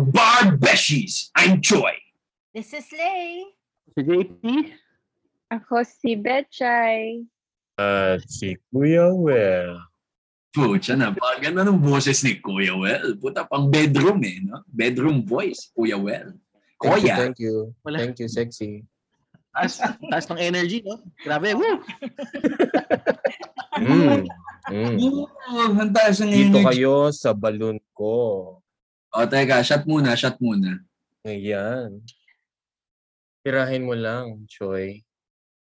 Bar Beshies. I'm Joy. This is Lay. Si JP? Ako si Betchay. At si Kuya Well. Pucha na, ganda ng boses ni Kuya Well. Puta, pang bedroom eh, no? Bedroom voice, Kuya Well. Thank you, Kuya. thank you. Wala. Thank you, sexy. Taas, taas ng energy, no? Grabe, woo! Mm. Mm. Oh, ang taas ng Dito energy. kayo sa balloon ko. O, teka, shot muna, shot muna. Ayan. Tirahin mo lang, Choy.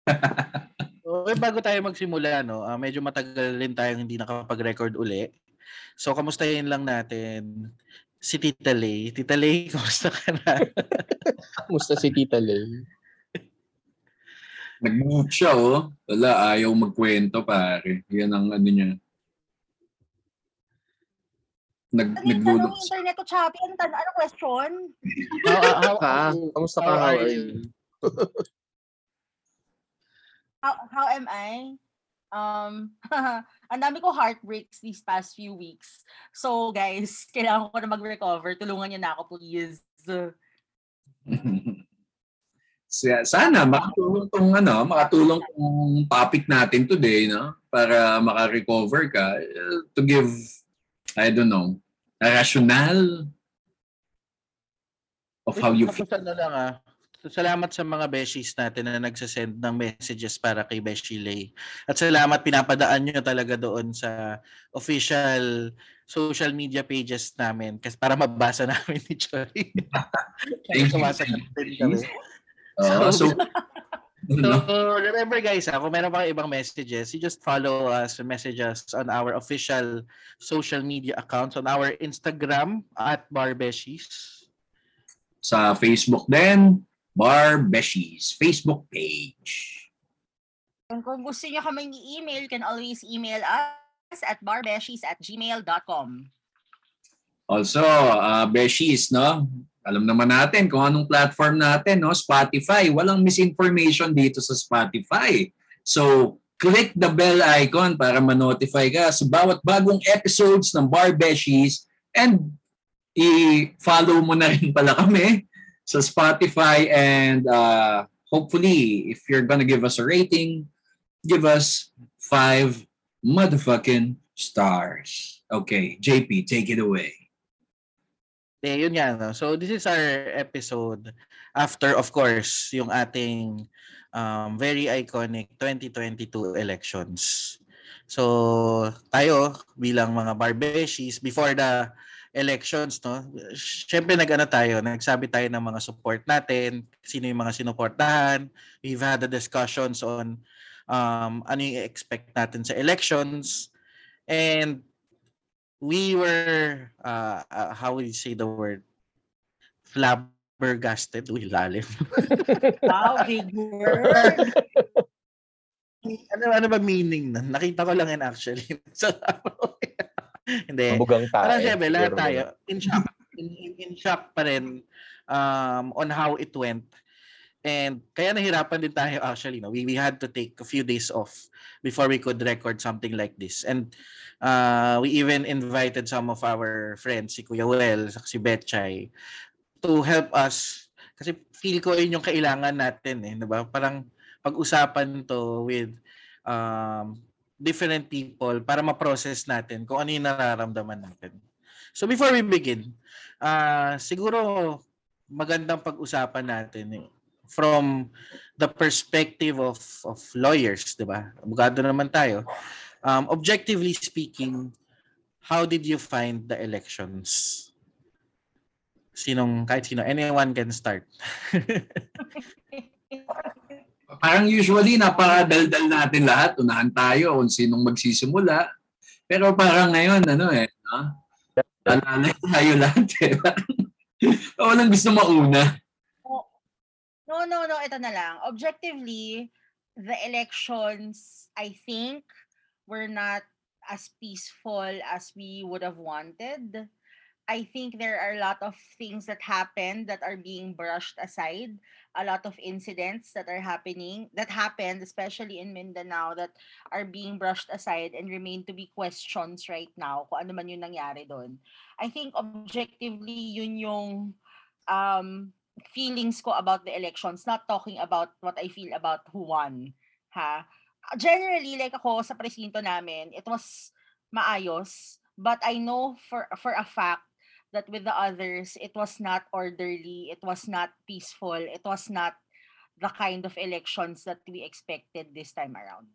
Okay, bago tayo magsimula, no, ah, medyo matagal rin tayong hindi nakapag-record uli. So, kamustahin lang natin si Tita Lay. Tita Lay, kamusta ka na? Kamusta si Tita Lay? Nag-mute siya, oh. Wala, ayaw magkwento, pare. Yan ang ano niya. Nag, Ano yung tanong naglulok. internet to Chappy? Ano, ano question? How, how, how, Ka? Kamusta ka? how How are you? How, how am I? Um, ang dami ko heartbreaks these past few weeks. So guys, kailangan ko na mag-recover. Tulungan niyo na ako please. Sa- Sana makatulong tong ano, makatulong tong topic natin today, no? Para maka-recover ka uh, to give I don't know, a rationale of how you feel. Ano lang ah, salamat sa mga beshies natin na nagsasend ng messages para kay Beshi Lay. At salamat pinapadaan nyo talaga doon sa official social media pages namin kasi para mabasa namin ni Choy. Thank you. Sumasagot din kami. Oo, so, So, ano, remember guys, ah, kung meron pa kayong ibang messages, you just follow us, message us on our official social media accounts, on our Instagram at Barbeshies. sa Facebook din, Bar Beshies, Facebook page. And kung gusto niyo kaming i-email, you can always email us at barbeshies at gmail.com. Also, uh, Beshies, no? Alam naman natin kung anong platform natin, no? Spotify. Walang misinformation dito sa Spotify. So, click the bell icon para ma-notify ka sa bawat bagong episodes ng Bar Beshies and i-follow mo na rin pala kami sa Spotify and uh, hopefully, if you're gonna give us a rating, give us five motherfucking stars. Okay, JP, take it away. Eh, yun nga. No? So, this is our episode after, of course, yung ating um, very iconic 2022 elections. So, tayo bilang mga Barbeshies, before the elections, no, syempre nag-ano tayo, nagsabi tayo ng mga support natin, sino yung mga sinuportahan. We've had the discussions on um, ano yung expect natin sa elections. And we were, uh, uh, how would you say the word? Flabbergasted. Uy, lalim. Wow, big word. ano, ano ba meaning nun? Nakita ko lang yan actually. so, hindi. Mabugang tayo. Parang syempre, lahat tayo, in shock. In, in, in shock pa rin um, on how it went. And kaya nahirapan din tayo actually. No? We, we had to take a few days off before we could record something like this. And uh, we even invited some of our friends, si Kuya Well, si Betchay, to help us. Kasi feel ko yun yung kailangan natin. Eh, diba? Parang pag-usapan to with um, different people para ma-process natin kung ano yung nararamdaman natin. So before we begin, uh, siguro magandang pag-usapan natin eh, from the perspective of of lawyers, 'di ba? Abogado naman tayo. Um, objectively speaking, how did you find the elections? Sinong kahit sino, anyone can start. Parang usually, napakadaldal natin lahat. Unahan tayo kung sinong magsisimula. Pero parang ngayon, ano eh, no? Alala tayo lahat eh. Walang gusto mauna. No, no, no. Ito na lang. Objectively, the elections, I think, were not as peaceful as we would have wanted. I think there are a lot of things that happen that are being brushed aside. A lot of incidents that are happening that happened, especially in Mindanao, that are being brushed aside and remain to be questions right now kung ano man yung nangyari doon. I think objectively yun yung um, feelings ko about the elections, not talking about what I feel about who won. Ha? Generally, like ako sa presinto namin, it was maayos. But I know for for a fact that with the others, it was not orderly, it was not peaceful, it was not the kind of elections that we expected this time around.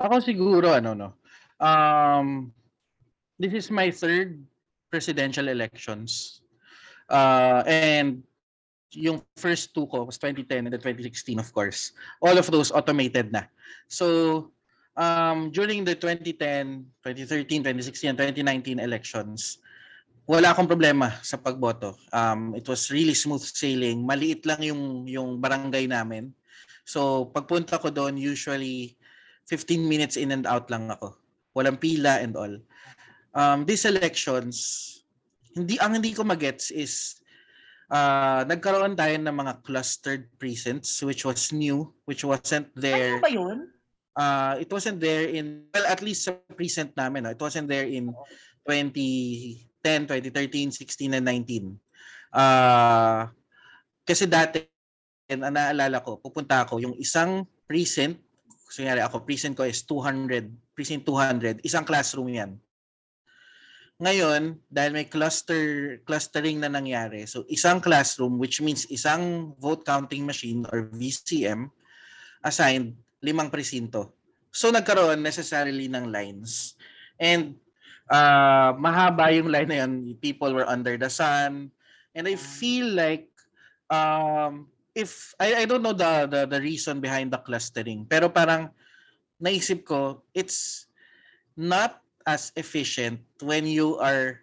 Ako siguro ano no. Um this is my third presidential elections. Uh and yung first two ko was 2010 and then 2016 of course. All of those automated na. So um during the 2010, 2013, 2016 and 2019 elections, wala akong problema sa pagboto. Um, it was really smooth sailing. Maliit lang yung, yung barangay namin. So, pagpunta ko doon, usually 15 minutes in and out lang ako. Walang pila and all. Um, these elections, hindi ang hindi ko magets is uh, nagkaroon tayo ng mga clustered precincts which was new, which wasn't there. Ano ba yun? Uh, it wasn't there in, well, at least sa precinct namin, no? it wasn't there in 20 10, 2013, 16, and 19. Uh, kasi dati, and ang naalala ko, pupunta ako, yung isang precinct, so yari ako, precinct ko is 200, precinct 200, isang classroom yan. Ngayon, dahil may cluster clustering na nangyari, so isang classroom which means isang vote counting machine or VCM assigned limang presinto. So nagkaroon necessarily ng lines. And uh, mahaba yung line na yun. People were under the sun. And I feel like um, if I, I don't know the, the the reason behind the clustering pero parang naisip ko it's not as efficient when you are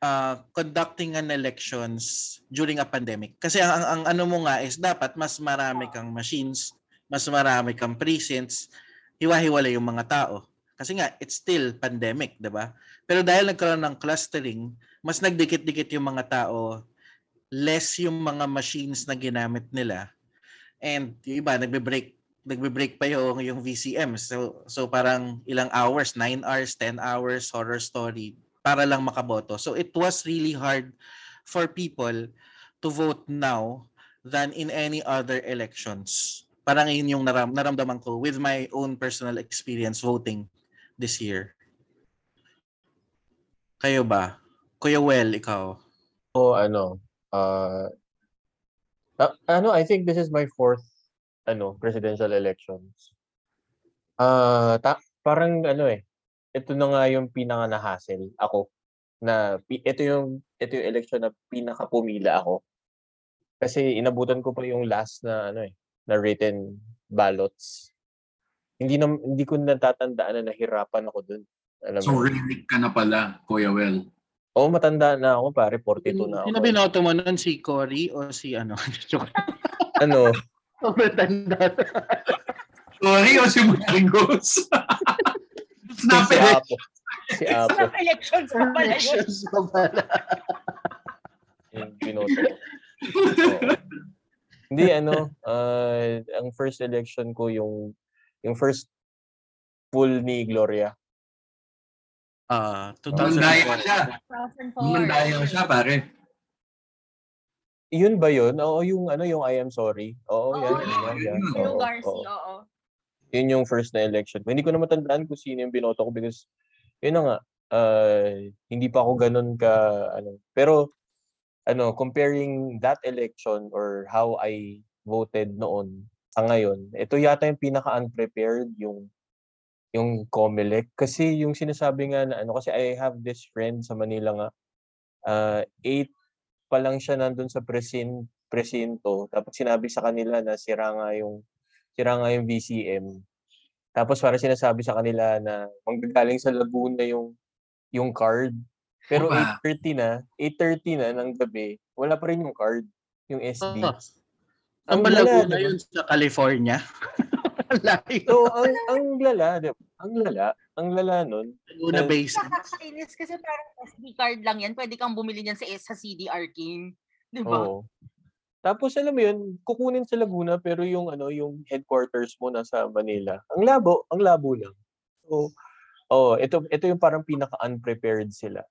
uh, conducting an elections during a pandemic kasi ang, ang, ang ano mo nga is dapat mas marami kang machines mas marami kang precincts hiwa-hiwalay yung mga tao kasi nga, it's still pandemic, di ba? Pero dahil nagkaroon ng clustering, mas nagdikit-dikit yung mga tao, less yung mga machines na ginamit nila. And yung iba, nagbe-break nagbe-break pa yung, yung VCM. So, so parang ilang hours, 9 hours, 10 hours, horror story, para lang makaboto. So it was really hard for people to vote now than in any other elections. Parang yun yung naram, naramdaman ko with my own personal experience voting this year? Kayo ba? Kuya Well, ikaw? O ano, uh, uh, ano, I think this is my fourth ano, presidential elections. Ah, ta- parang ano eh, ito na nga yung pinaka na-hassle ako na pi- ito yung ito yung election na pinaka pumila ako. Kasi inabutan ko pa yung last na ano eh, na written ballots. Hindi na hindi ko natatandaan na nahirapan ako dun. Alam So mo. relic ka na pala, Kuya Well. Oo, matanda na ako pare, 42 na Sino ako. binoto mo nun? Si Cory o si ano? Joke. Ano, Sobrang tanda. Sorry, o si Marcos. si Snap it. Apo. Si Apo. Snap elections pa pala yun. Elections pa pala. Yung binoto ko. Hindi ano, ah, ang first election ko yung yung first full ni Gloria. Ah, Mandaya 2004. siya. 2004. Mandaya siya, pare. Yun ba yun? Oo, yung ano, yung I am sorry. Oo, Oo, yan. yan, yan. Yun. Drew Oo, Garcia, oo. oo. Yun yung first na election. Hindi ko na matandaan kung sino yung binoto ko because yun na nga, ah, hindi pa ako ganun ka, ano. Pero, ano, comparing that election or how I voted noon sa ngayon, ito yata yung pinaka-unprepared yung yung COMELEC. Kasi yung sinasabi nga na ano, kasi I have this friend sa Manila nga, ah, eight pa lang siya nandun sa presin, presinto. Tapos sinabi sa kanila na sira nga yung sira nga yung VCM. Tapos para sinasabi sa kanila na manggagaling sa Laguna yung yung card. Pero Opa. 8:30 na, 8:30 na ng gabi, wala pa rin yung card, yung SD. Ah. Ang lala, Laguna yun sa California. Layo. So, ang, ang lala, di ba? Ang lala, ang lala nun. Laguna Well, Basin. Nakakainis kasi parang SD card lang yan. Pwede kang bumili niyan sa, sa CDR King. Di ba? Oo. Tapos alam mo yun, kukunin sa Laguna pero yung ano, yung headquarters mo nasa Manila. Ang labo, ang labo lang. So, oh, ito ito yung parang pinaka-unprepared sila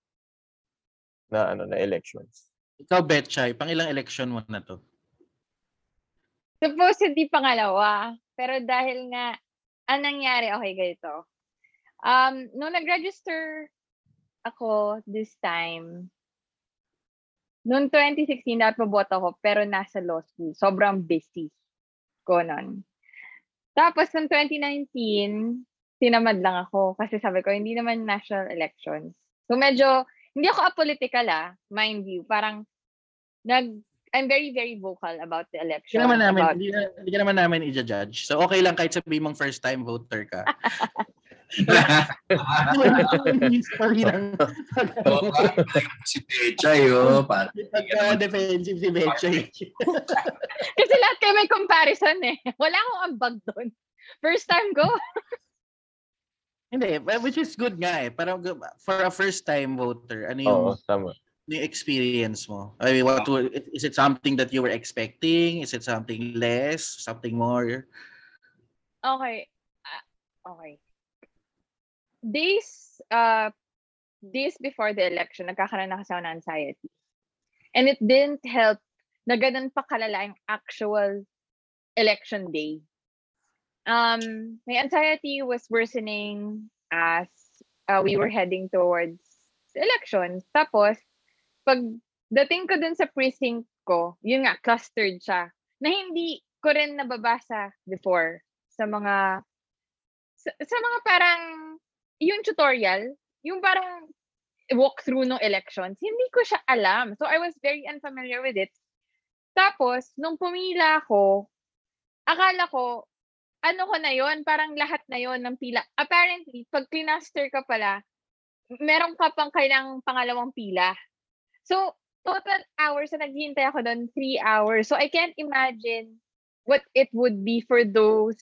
na ano na elections. Ikaw, Betchay, pang ilang election mo na to? Supposedly pangalawa. Pero dahil nga, ang nangyari, okay, ganito. Um, nung nag-register ako this time, noong 2016, dapat maboto ako, pero nasa law school. Sobrang busy ko nun. Tapos, noong 2019, tinamad lang ako kasi sabi ko, hindi naman national elections. So, medyo, hindi ako apolitical ah, mind you. Parang, nag, I'm very, very vocal about the Hindi election. naman namin, about- hindi, hindi ka naman namin i-judge. So okay lang kahit sabihin mong first time voter ka. Municipal lang. Si Pechay, oh. Parang, Pagka-defensive si Betchay. Kasi lahat kayo may comparison eh. Wala akong ambag doon. First time ko. Hindi, but which is good nga eh. Parang for a first time voter, ano yung, Oo, tama. yung experience mo? I mean, what were- is it something that you were expecting? Is it something less? Something more? Okay. Ah, okay. Days, uh, days before the election, nagkakaroon na kasi ako ng anxiety. And it didn't help na ganun pa kalala yung actual election day. Um, my anxiety was worsening as uh, we were heading towards the elections. Tapos, pag dating ko dun sa precinct ko, yun nga, clustered siya, na hindi ko rin nababasa before sa mga sa, sa mga parang yung tutorial, yung parang walkthrough ng elections, hindi ko siya alam. So I was very unfamiliar with it. Tapos, nung pumila ako, akala ko, ano ko na yon parang lahat na yon ng pila. Apparently, pag cluster ka pala, meron ka pang kailang pangalawang pila. So, total hours na naghihintay ako doon, three hours. So, I can't imagine what it would be for those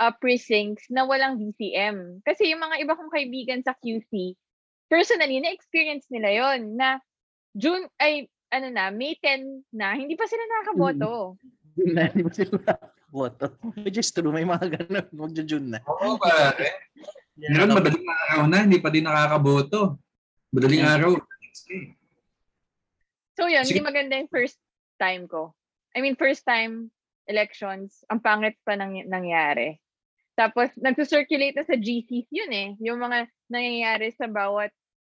uh, precincts na walang VCM. Kasi yung mga iba kong kaibigan sa QC, personally, na-experience nila yon na June, ay, ano na, May 10 na, hindi pa sila nakakaboto. Yun na, di ba sila boto? Which is true, may mga ganun, magja-June na. Oo, pare. Meron madaling araw na, hindi pa din nakakaboto. Madaling Mm. araw. So yun, Sige. hindi maganda yung first time ko. I mean, first time elections, ang pangit pa nang, nangyari. Tapos, nagsusirculate na sa GCs yun eh. Yung mga nangyayari sa bawat,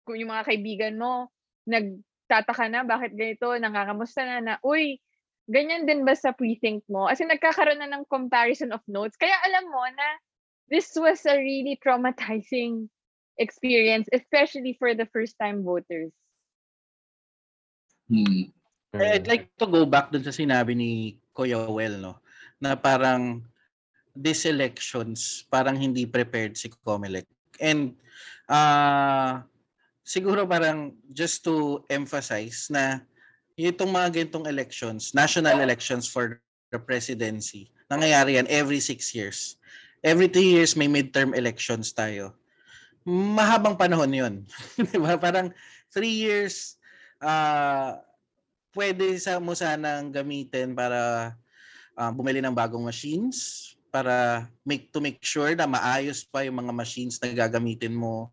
kung yung mga kaibigan mo, nagtataka na, bakit ganito, nangangamusta na na, uy, ganyan din ba sa precinct mo? As in, nagkakaroon na ng comparison of notes. Kaya alam mo na this was a really traumatizing experience, especially for the first-time voters. Hmm. Eh, I'd like to go back dun sa sinabi ni Kuya Well, no? Na parang these elections, parang hindi prepared si Comelec. And uh, siguro parang just to emphasize na itong mga ganitong elections, national elections for the presidency, nangyayari yan every six years. Every three years may midterm elections tayo. Mahabang panahon yun. Di ba? Parang three years, ah pwede sa mo sanang gamitin para ah, bumili ng bagong machines para make to make sure na maayos pa yung mga machines na gagamitin mo.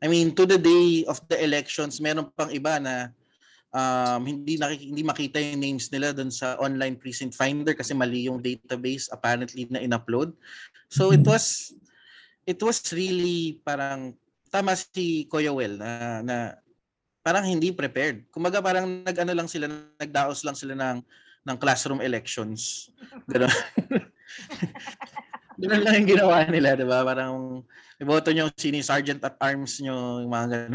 I mean, to the day of the elections, meron pang iba na um, hindi nakik- hindi makita yung names nila doon sa online precinct finder kasi mali yung database apparently na in-upload. So it was it was really parang tama si Kuya Well na, na parang hindi prepared. Kumaga parang nag-ano lang sila, nagdaos lang sila ng ng classroom elections. Ganun. Ganun lang yung ginawa nila, di ba? Parang iboto nyo sino yung sergeant at arms nyo, yung mga ganun.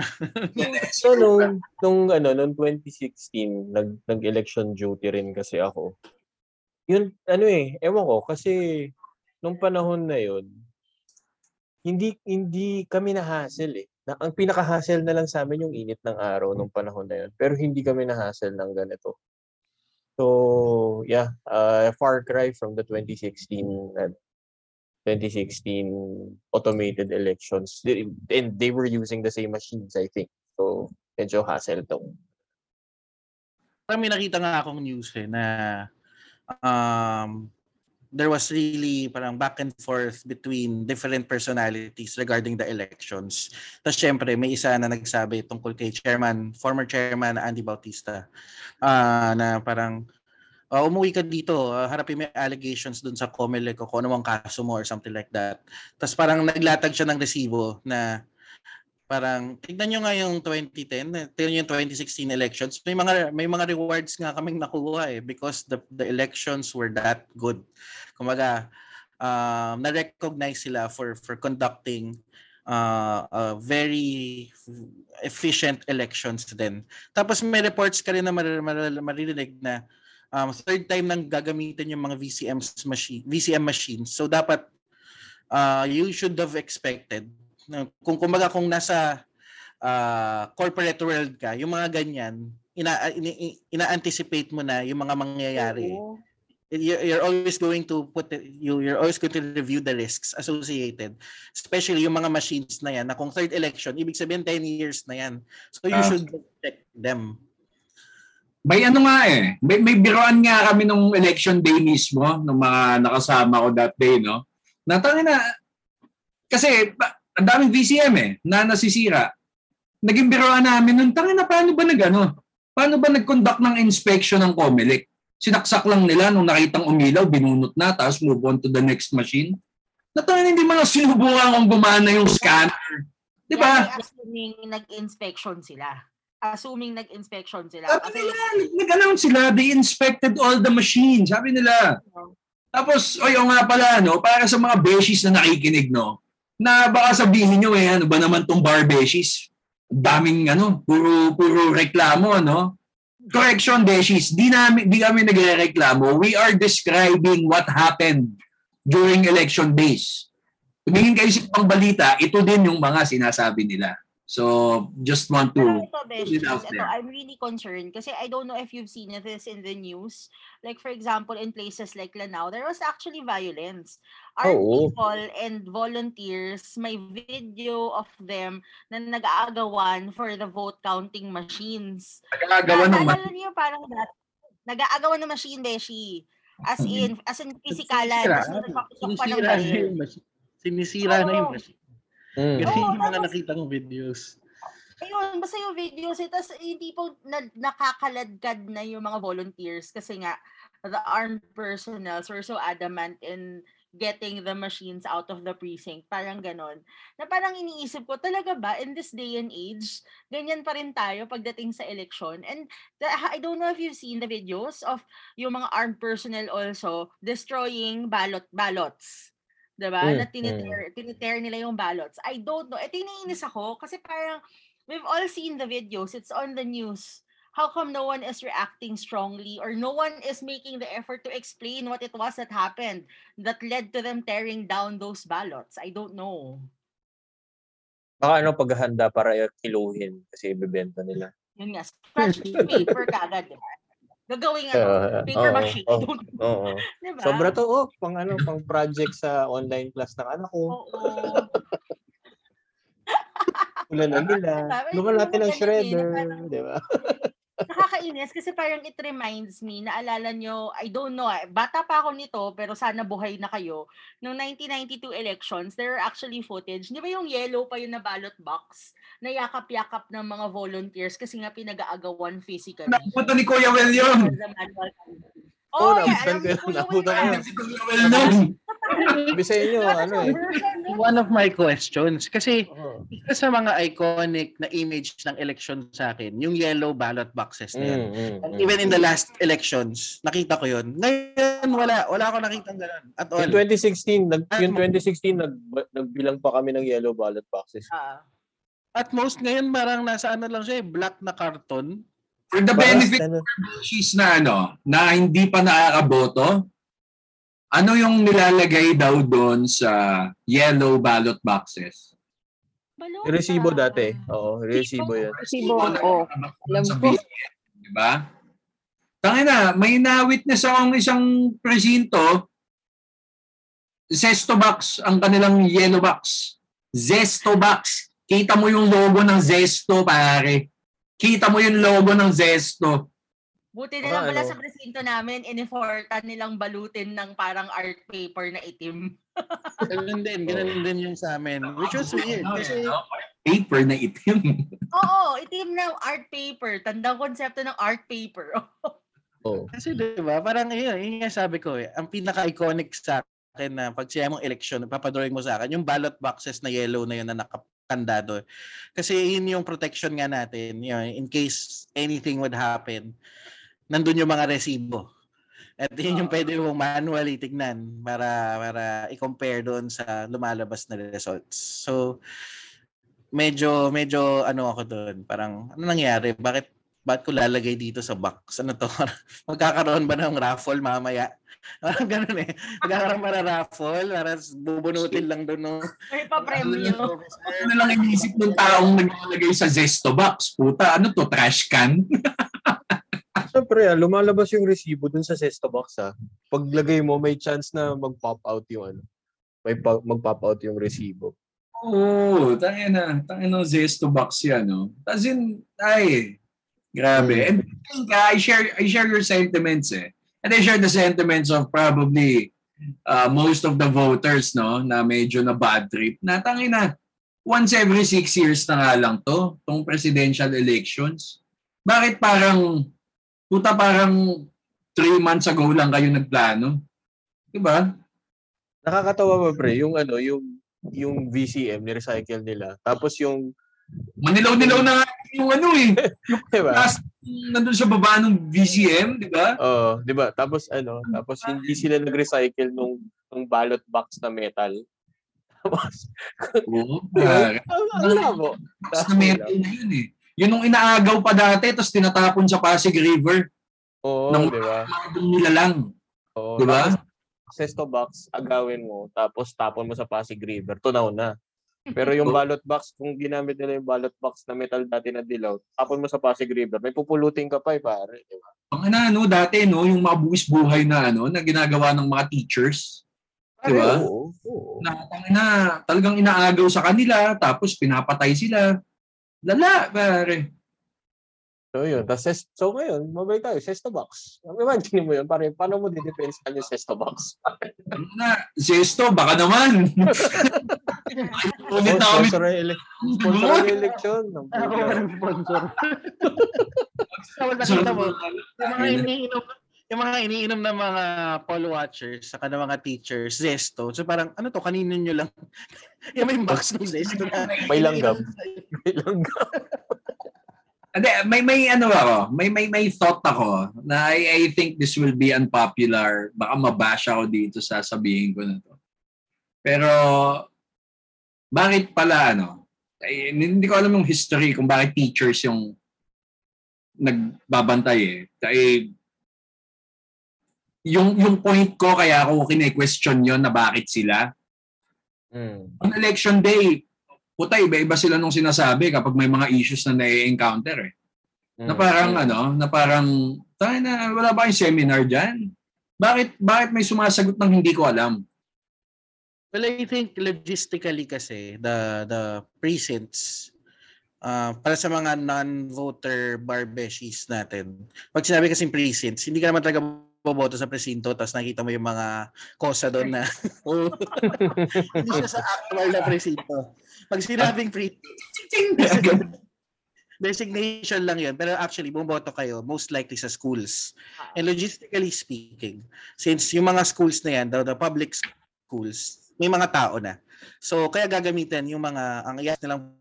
So nung nung ano nung 2016 nag nag-election duty rin kasi ako. Yun ano eh, ewan ko kasi nung panahon na yun hindi hindi kami na-hassle eh. Na, ang pinaka-hassle na lang sa amin yung init ng araw nung panahon na yun. Pero hindi kami na-hassle ng ganito. So, yeah, uh, far cry from the 2016 na 2016 automated elections. They, and they were using the same machines, I think. So, medyo hassle to. Parang may nakita nga akong news eh na um, there was really parang back and forth between different personalities regarding the elections. Tapos syempre, may isa na nagsabi tungkol kay chairman, former chairman Andy Bautista, ah, na parang uh, umuwi ka dito, uh, harapin mo allegations dun sa COMELEC o kung ano mang kaso mo or something like that. Tapos parang naglatag siya ng resibo na parang tignan nyo nga yung 2010, tignan nyo yung 2016 elections. May mga may mga rewards nga kaming nakuha eh because the the elections were that good. Kumaga, um, na-recognize sila for for conducting uh, uh, very efficient elections din. Tapos may reports ka rin na mar- mar- maririnig na um, third time nang gagamitin yung mga VCM machine VCM machines. So dapat uh, you should have expected kung kumbaga kung nasa uh, corporate world ka, yung mga ganyan, ina, ina, ina-anticipate mo na yung mga mangyayari. Oo. You're, you're always going to put it, you you're always going to review the risks associated especially yung mga machines na yan na kung third election ibig sabihin 10 years na yan so you Ah. should check them May ano nga eh, may, may biroan nga kami nung election day mismo, nung mga nakasama ko that day, no? Natangin na, kasi ang daming VCM eh, na nasisira. Naging biroan namin nun, tangin na paano ba nag ano? Paano ba nag-conduct ng inspection ng COMELEC? Sinaksak lang nila nung nakitang umilaw, binunot na, tapos move on to the next machine. Natangin hindi mo lang sinubukan kung gumana yung scanner. Di ba? Ay assuming nag-inspection sila. Assuming nag-inspection sila. Sabi Kasi, nila, nag-announce sila, they inspected all the machines. Sabi nila. Tapos, o yung nga pala, no, para sa mga beshies na nakikinig, no, na baka sabihin nyo, eh, ano ba naman tong bar beshies? Daming, ano, puro, puro reklamo, ano? Correction, beshies, di, namin, di kami nagre-reklamo. We are describing what happened during election days. Tumingin kayo sa ibang balita, ito din yung mga sinasabi nila. So, just want to ito, put Beshies, it out ito, there. I'm really concerned kasi I don't know if you've seen this in the news. Like, for example, in places like Lanao, there was actually violence. Armed Oo. people and volunteers, may video of them na nag-aagawan for the vote counting machines. Nagagawa ng Naalala niyo parang that, nag-aagawan ng machine, Beshi. As in, as in physikalan. Sinisira, ng sinisira na yung machine sinisira na yung machine Mm. Oo, yung mga tapos- nakita kong videos Ayun, basta yung videos, eh, tas hindi po na, nakakaladkad na yung mga volunteers kasi nga the armed personnel were so adamant in getting the machines out of the precinct. Parang ganon. Na parang iniisip ko, talaga ba, in this day and age, ganyan pa rin tayo pagdating sa election? And the, I don't know if you've seen the videos of yung mga armed personnel also destroying ballot ballots. Diba? Mm, Na tinitear, tinitear nila yung ballots. I don't know. Ito yung naiinis ako kasi parang we've all seen the videos. It's on the news. How come no one is reacting strongly or no one is making the effort to explain what it was that happened that led to them tearing down those ballots? I don't know. Baka ano paghahanda para kiluhin kasi ibebenta nila. Yun nga, scratch paper kagad, di ba? Gagawing ano, Uh, paper oo, machine. oo, I don't know. Oo. Di ba? Sobra to, oh, pang ano, pang project sa online class ng anak ko. Oo. Ulan na nila. Diba? Ganun ng shredder, di ba? Nakakainis kasi parang it reminds me, naalala nyo, I don't know, eh, bata pa ako nito, pero sana buhay na kayo. Noong 1992 elections, there were actually footage. Di ba yung yellow pa yun na ballot box? Na yakap-yakap ng mga volunteers kasi nga pinag-aagawan physically. Napunta ni Kuya Well yun. Oo, Oh, yeah, alam ko Kuya Well nun. Sabi sa inyo, Wala ano eh. one of my questions kasi isa sa mga iconic na image ng election sa akin yung yellow ballot boxes na yan Mm, mm, And mm. even in the last elections, nakita ko yun. Ngayon, wala. Wala ako nakitang ganun. At all. Yung 2016, nag, yung Ano? 2016, nag, nagbilang pa kami ng yellow ballot boxes. Ah. At most ngayon, parang nasa ano lang siya, eh, black na karton. For the Para benefit sa- ano, she's na ano, na hindi pa nakakaboto, ano yung nilalagay daw doon sa yellow ballot boxes? Balota. Resibo dati. Oo, resibo yan. Resibo, oo. Alam Sa ko. BCN, Di ba? Tangina, may na-witness akong isang presinto Zesto Box, ang kanilang yellow box. Zesto Box. Kita mo yung logo ng Zesto, pare. Kita mo yung logo ng Zesto. Buti na lang pala ano. sa presinto namin, inifortan nilang balutin ng parang art paper na itim. Ganun din, ganun din yung sa amin. Which was weird. Kasi, Paper na itim. Oo, itim na art paper. Tandang konsepto ng art paper. Oh. kasi di ba, parang yun, yun nga sabi ko eh, ang pinaka-iconic sa akin na pag siya mong election, papadrawing mo sa akin, yung ballot boxes na yellow na yun na nakakandado. Kasi yun yung protection nga natin, yun, in case anything would happen, nandun yung mga resibo. At yun yung pwede mong manually tignan para para i-compare doon sa lumalabas na results. So medyo medyo ano ako doon, parang ano nangyari? Bakit bakit ko lalagay dito sa box? Ano to? Magkakaroon ba ng raffle mamaya? Parang ganun eh. Magkakaroon ng raffle? Para bubunutin lang doon ng May pa-premyo. Ano lang iniisip ng taong naglalagay sa Zesto Box? Puta, ano to? Trash can? Siyempre, ah, lumalabas yung resibo dun sa Zesto Box ah. Paglagay mo, may chance na mag-pop out yung ano. May pa- mag-pop out yung resibo. Oo, oh, tangin na. Tangin ng Zesto Box yan, no? As in, ay, grabe. Mm. And I think, ah, I share, I share your sentiments eh. And I share the sentiments of probably uh, most of the voters, no, na medyo na bad trip. Na tangin na, once every six years na nga lang to, tong presidential elections. Bakit parang, puta parang three months ago lang kayo nagplano? Diba? Nakakatawa ba pre, yung ano, yung yung VCM ni-recycle nila. Tapos yung, Manilaw-nilaw na nga yung ano eh. di ba? Last, nandun sa baba ng VCM, di ba? Oo, di ba? Tapos ano, tapos hindi sila nag-recycle nung, nung ballot box na metal. Tapos, Oo. di ba? pare. Ang ang labo. Tapos na meron na yun eh. Yun nung inaagaw pa dati, tapos tinatapon sa Pasig River. Oo, Nung- di ba? Nila lang. Oo, Di ba? Sesto box, agawin mo, tapos tapon mo sa Pasig River, tunaw na. Pero yung ballot box, kung ginamit nila yung ballot box na metal dati na dilaw, tapon mo sa Pasig River, may pupulutin ka pa eh, pare. Di ba? Ang ano, ano, dati, no, yung mga buwis buhay na, ano, na ginagawa ng mga teachers. Di ba? Oo, oo. Na, na, talagang inaagaw sa kanila, tapos pinapatay sila. Lala, pare. So yun, tas ses- so ngayon, mabay tayo, Sesto box. Imagine mo yun, pare, paano mo didepensahan yung Sesto box? Ano na, Zesto, baka naman. Ulit na kami. sponsor ang ele- sponsor ang election. Ako sponsor? Tapos nakita mo, yung mga iniinom yung mga iniinom ng mga poll watchers saka ng mga teachers, Zesto. So parang, ano to, kanino nyo lang? yung may box ng Zesto na. May langgam. May langgam. Hindi, may may ano ako, may may may thought ako na I, I think this will be unpopular. Baka mabash ako dito sa sabihin ko na to. Pero bakit pala ano? Eh, hindi ko alam yung history kung bakit teachers yung nagbabantay eh. Kaya yung yung point ko kaya ako kine-question yon na bakit sila Mm. on election day, puta, iba-iba sila nung sinasabi kapag may mga issues na na-encounter eh. Na Mm. parang ano, na parang, tayo na, wala ba yung seminar dyan? Bakit, bakit may sumasagot ng hindi ko alam? Well, I think logistically kasi the the precincts uh, para sa mga non-voter barbeshies natin. Pag sinabi kasing precincts, hindi ka naman talaga boboto sa presinto tapos nakita mo yung mga kosa doon na hindi siya sa actual na presinto. Pag sinabing precinct, designation lang yun. Pero actually, bumoboto kayo most likely sa schools. And logistically speaking, since yung mga schools na yan, the, the public schools, may mga tao na. So, kaya gagamitin yung mga, ang iyas nilang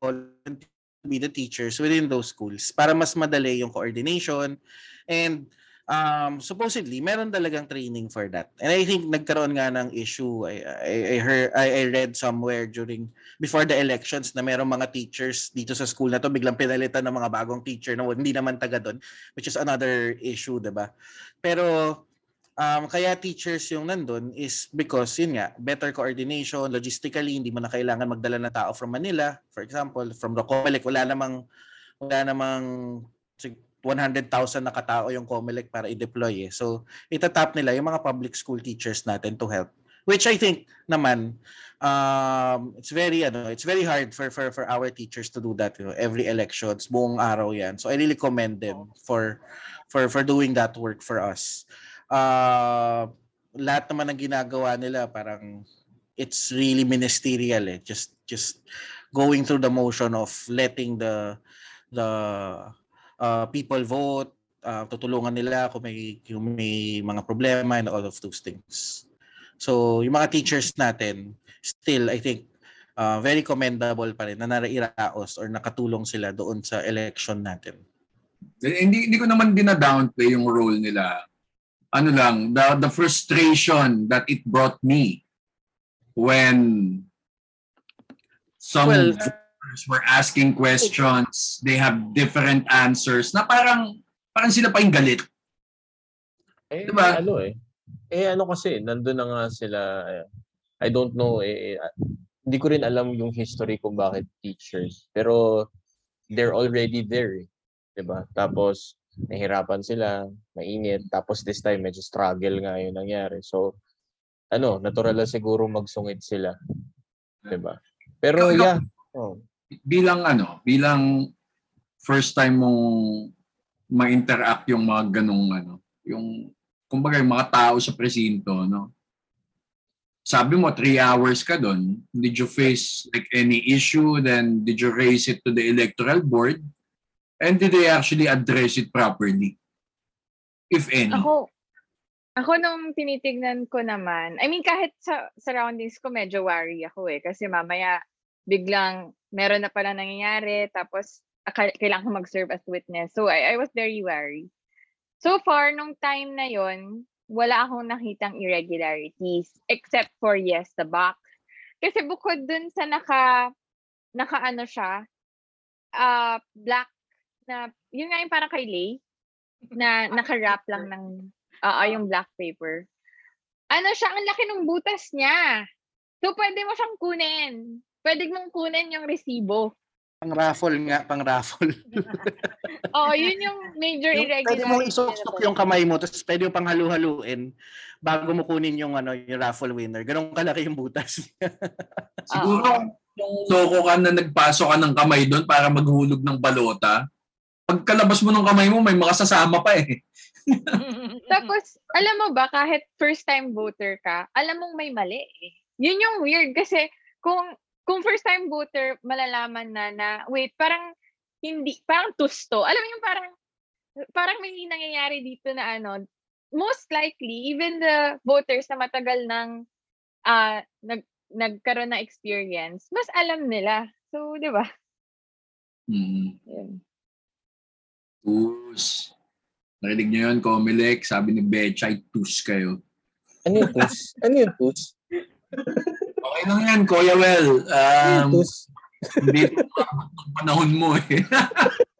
volunteer to be the teachers within those schools para mas madali yung coordination and um, supposedly meron talagang training for that. And I think nagkaroon nga ng issue. I, I, I heard, I, I read somewhere during before the elections na merong mga teachers dito sa school na to biglang pinalitan ng mga bagong teacher na hindi naman taga doon which is another issue, 'di ba? Pero um, kaya teachers yung nandun is because yun nga, better coordination, logistically, hindi mo na kailangan magdala ng tao from Manila, for example, from the Comelec, wala namang wala namang sig- 100,000 na katao yung Comelec para i-deploy eh. So, itatap nila yung mga public school teachers natin to help Which I think naman um it's very ano it's very hard for for for our teachers to do that you know every elections buong araw yan. So i really commend them for for for doing that work for us uh lahat naman ng ginagawa nila parang it's really ministerial eh just just going through the motion of letting the the uh, people vote uh, tutulungan nila kung may kung may mga problema and all of those things so yung mga teachers natin still I think uh, very commendable pa rin na narairaos or nakatulong sila doon sa election natin. Eh, hindi hindi ko naman dina-downplay yung role nila. Ano lang, the the frustration that it brought me when some Well, voters were asking questions, they have different answers na parang parang sila pa yung galit. Eh, Diba? ano eh. Eh, ano kasi, nandun na nga sila, eh, I don't know, eh, eh, hindi ko rin alam yung history kung bakit teachers. Pero, they're already there eh. 'di ba Tapos, nahirapan sila, mainit. Tapos this time, medyo struggle nga yung nangyari. So, ano, natural lang siguro magsungit sila. 'di ba Pero, ikaw- yeah. Oh. bilang ano, bilang first time mong ma-interact yung mga ganong ano, yung kumbaga yung mga tao sa presinto, no? Sabi mo, three hours ka doon. Did you face like any issue? Then did you raise it to the electoral board? And did they actually address it properly? If any. Ako, ako nung tinitignan ko naman, I mean kahit sa surroundings ko medyo worry ako eh. Kasi mamaya biglang meron na pala nangyayari tapos kailangan ko mag-serve as witness. So I, I was very worried. So far, nung time na yon wala akong nakitang irregularities except for yes, the box. Kasi bukod dun sa naka, naka ano siya, uh, black na, yun nga yung parang kay Lay, na naka-wrap lang ng, oo, yung black paper. Ano siya, ang laki ng butas niya. So, pwede mo siyang kunin. Pwede mong kunin yung resibo. Pang raffle nga, pang raffle. Oo, yun yung major Yung irregularity. pwede isostok napunta. yung kamay mo, tapos pwede mo pang halu-haluin bago mo kunin yung ano yung raffle winner. Ganun kalaki yung butas. Siguro kung loko ka na nagpasok ka ng kamay doon para maghulog ng balota, pagkalabas mo ng kamay mo, may mga sasama pa eh. Tapos, alam mo ba, kahit first time voter ka, alam mong may mali eh. Yun yung weird kasi kung kung first time voter, malalaman na na, wait, parang hindi, parang tusto. Alam mo yung parang, parang may nangyayari dito na ano, most likely, even the voters na matagal nang ah nag, nagkaroon ng experience, mas alam nila. So, di ba? Hmm. Yun. Tus. Narinig niyo yun, Comelec. Sabi ni Bechay, tus kayo. Ano yung tus? ano yung tus? Okay lang yan, Kuya Well. Um, tus? hindi panahon mo eh.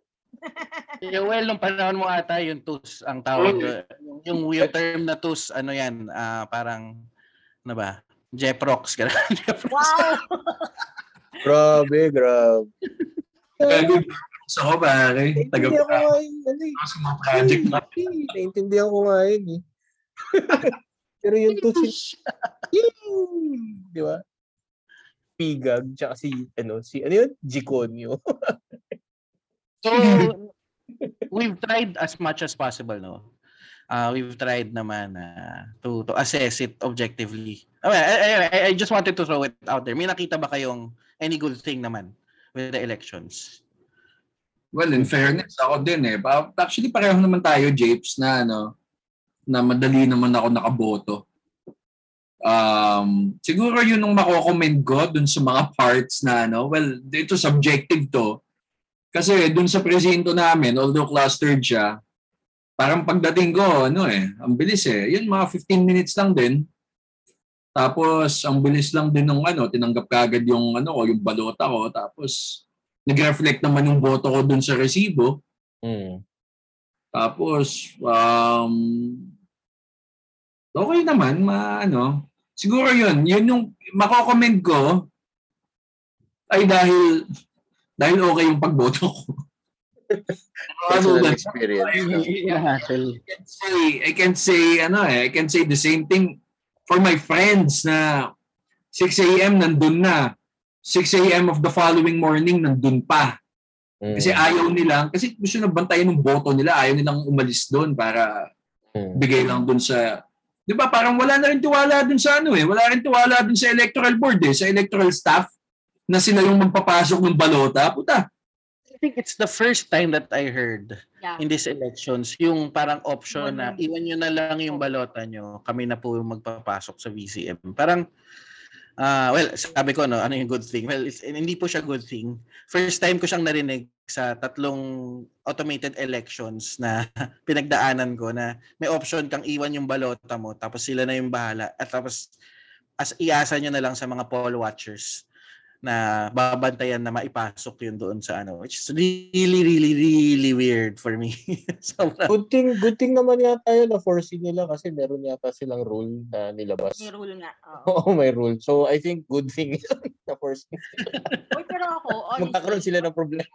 yung well, nung panahon mo ata, yung tus ang tawag. doon. yung, yung weird term na tus, ano yan, ah, parang, ano ba? Jeprox. ganun. Jeprox. wow! Grabe, grabe. Gago sa ako pare. Taga Naintindihan ko nga yun. Ano eh. sa mga project na. Naintindihan ko nga yun eh. Pero yung tus, Yee! di ba? Pigag, tsaka si, ano, si, ano yun? Jikonyo. So, we've tried as much as possible, no? Uh, we've tried naman uh, to to assess it objectively. I, mean, I, I, I just wanted to throw it out there. May nakita ba kayong any good thing naman with the elections? Well, in fairness, ako din eh. Actually, pareho naman tayo, Japes, na ano, na madali naman ako nakaboto. Um, siguro yun yung mako-commend ko dun sa mga parts na ano, well, ito subjective to. Kasi dun sa presinto namin, although clustered siya, parang pagdating ko, ano eh, ang bilis eh. Yun, mga 15 minutes lang din. Tapos, ang bilis lang din ng ano, tinanggap kagad yung ano ko, yung balota ko. Tapos, nag-reflect naman yung boto ko dun sa resibo. Hmm. Tapos, um, okay naman, ma, ano, siguro yun, yun yung mako-comment ko ay dahil dahil okay yung pagboto ko. ano Personal ba? experience. no? Yeah. I can say, I can say, ano eh, I can say the same thing for my friends na 6 a.m. nandun na. 6 a.m. of the following morning nandun pa. Mm. Kasi ayaw nila, kasi gusto na bantayan ng boto nila, ayaw nilang umalis doon para Mm. bigay lang doon sa 'Di ba? Parang wala na rin tiwala doon sa ano eh. Wala rin tiwala doon sa electoral board eh, sa electoral staff na sila yung magpapasok ng balota. Puta. I think it's the first time that I heard Yeah. in these elections yung parang option na iwan nyo na lang yung balota nyo, kami na po yung magpapasok sa VCM. Parang, ah well, sabi ko, no, ano yung good thing? Well, hindi po siya good thing. First time ko siyang narinig sa tatlong automated elections na pinagdaanan ko na may option kang iwan yung balota mo tapos sila na yung bahala at tapos as iasa nyo na lang sa mga poll watchers na babantayan na maipasok yun doon sa ano which is really really really weird for me Sobrang- Good thing, good thing naman yata yun na foresee nila kasi meron yata silang rule na nilabas. May rule nga. oo. Oo, may rule. So, I think good thing na foresee. Uy, pero ako, Magkakaroon honestly, sila ng problema.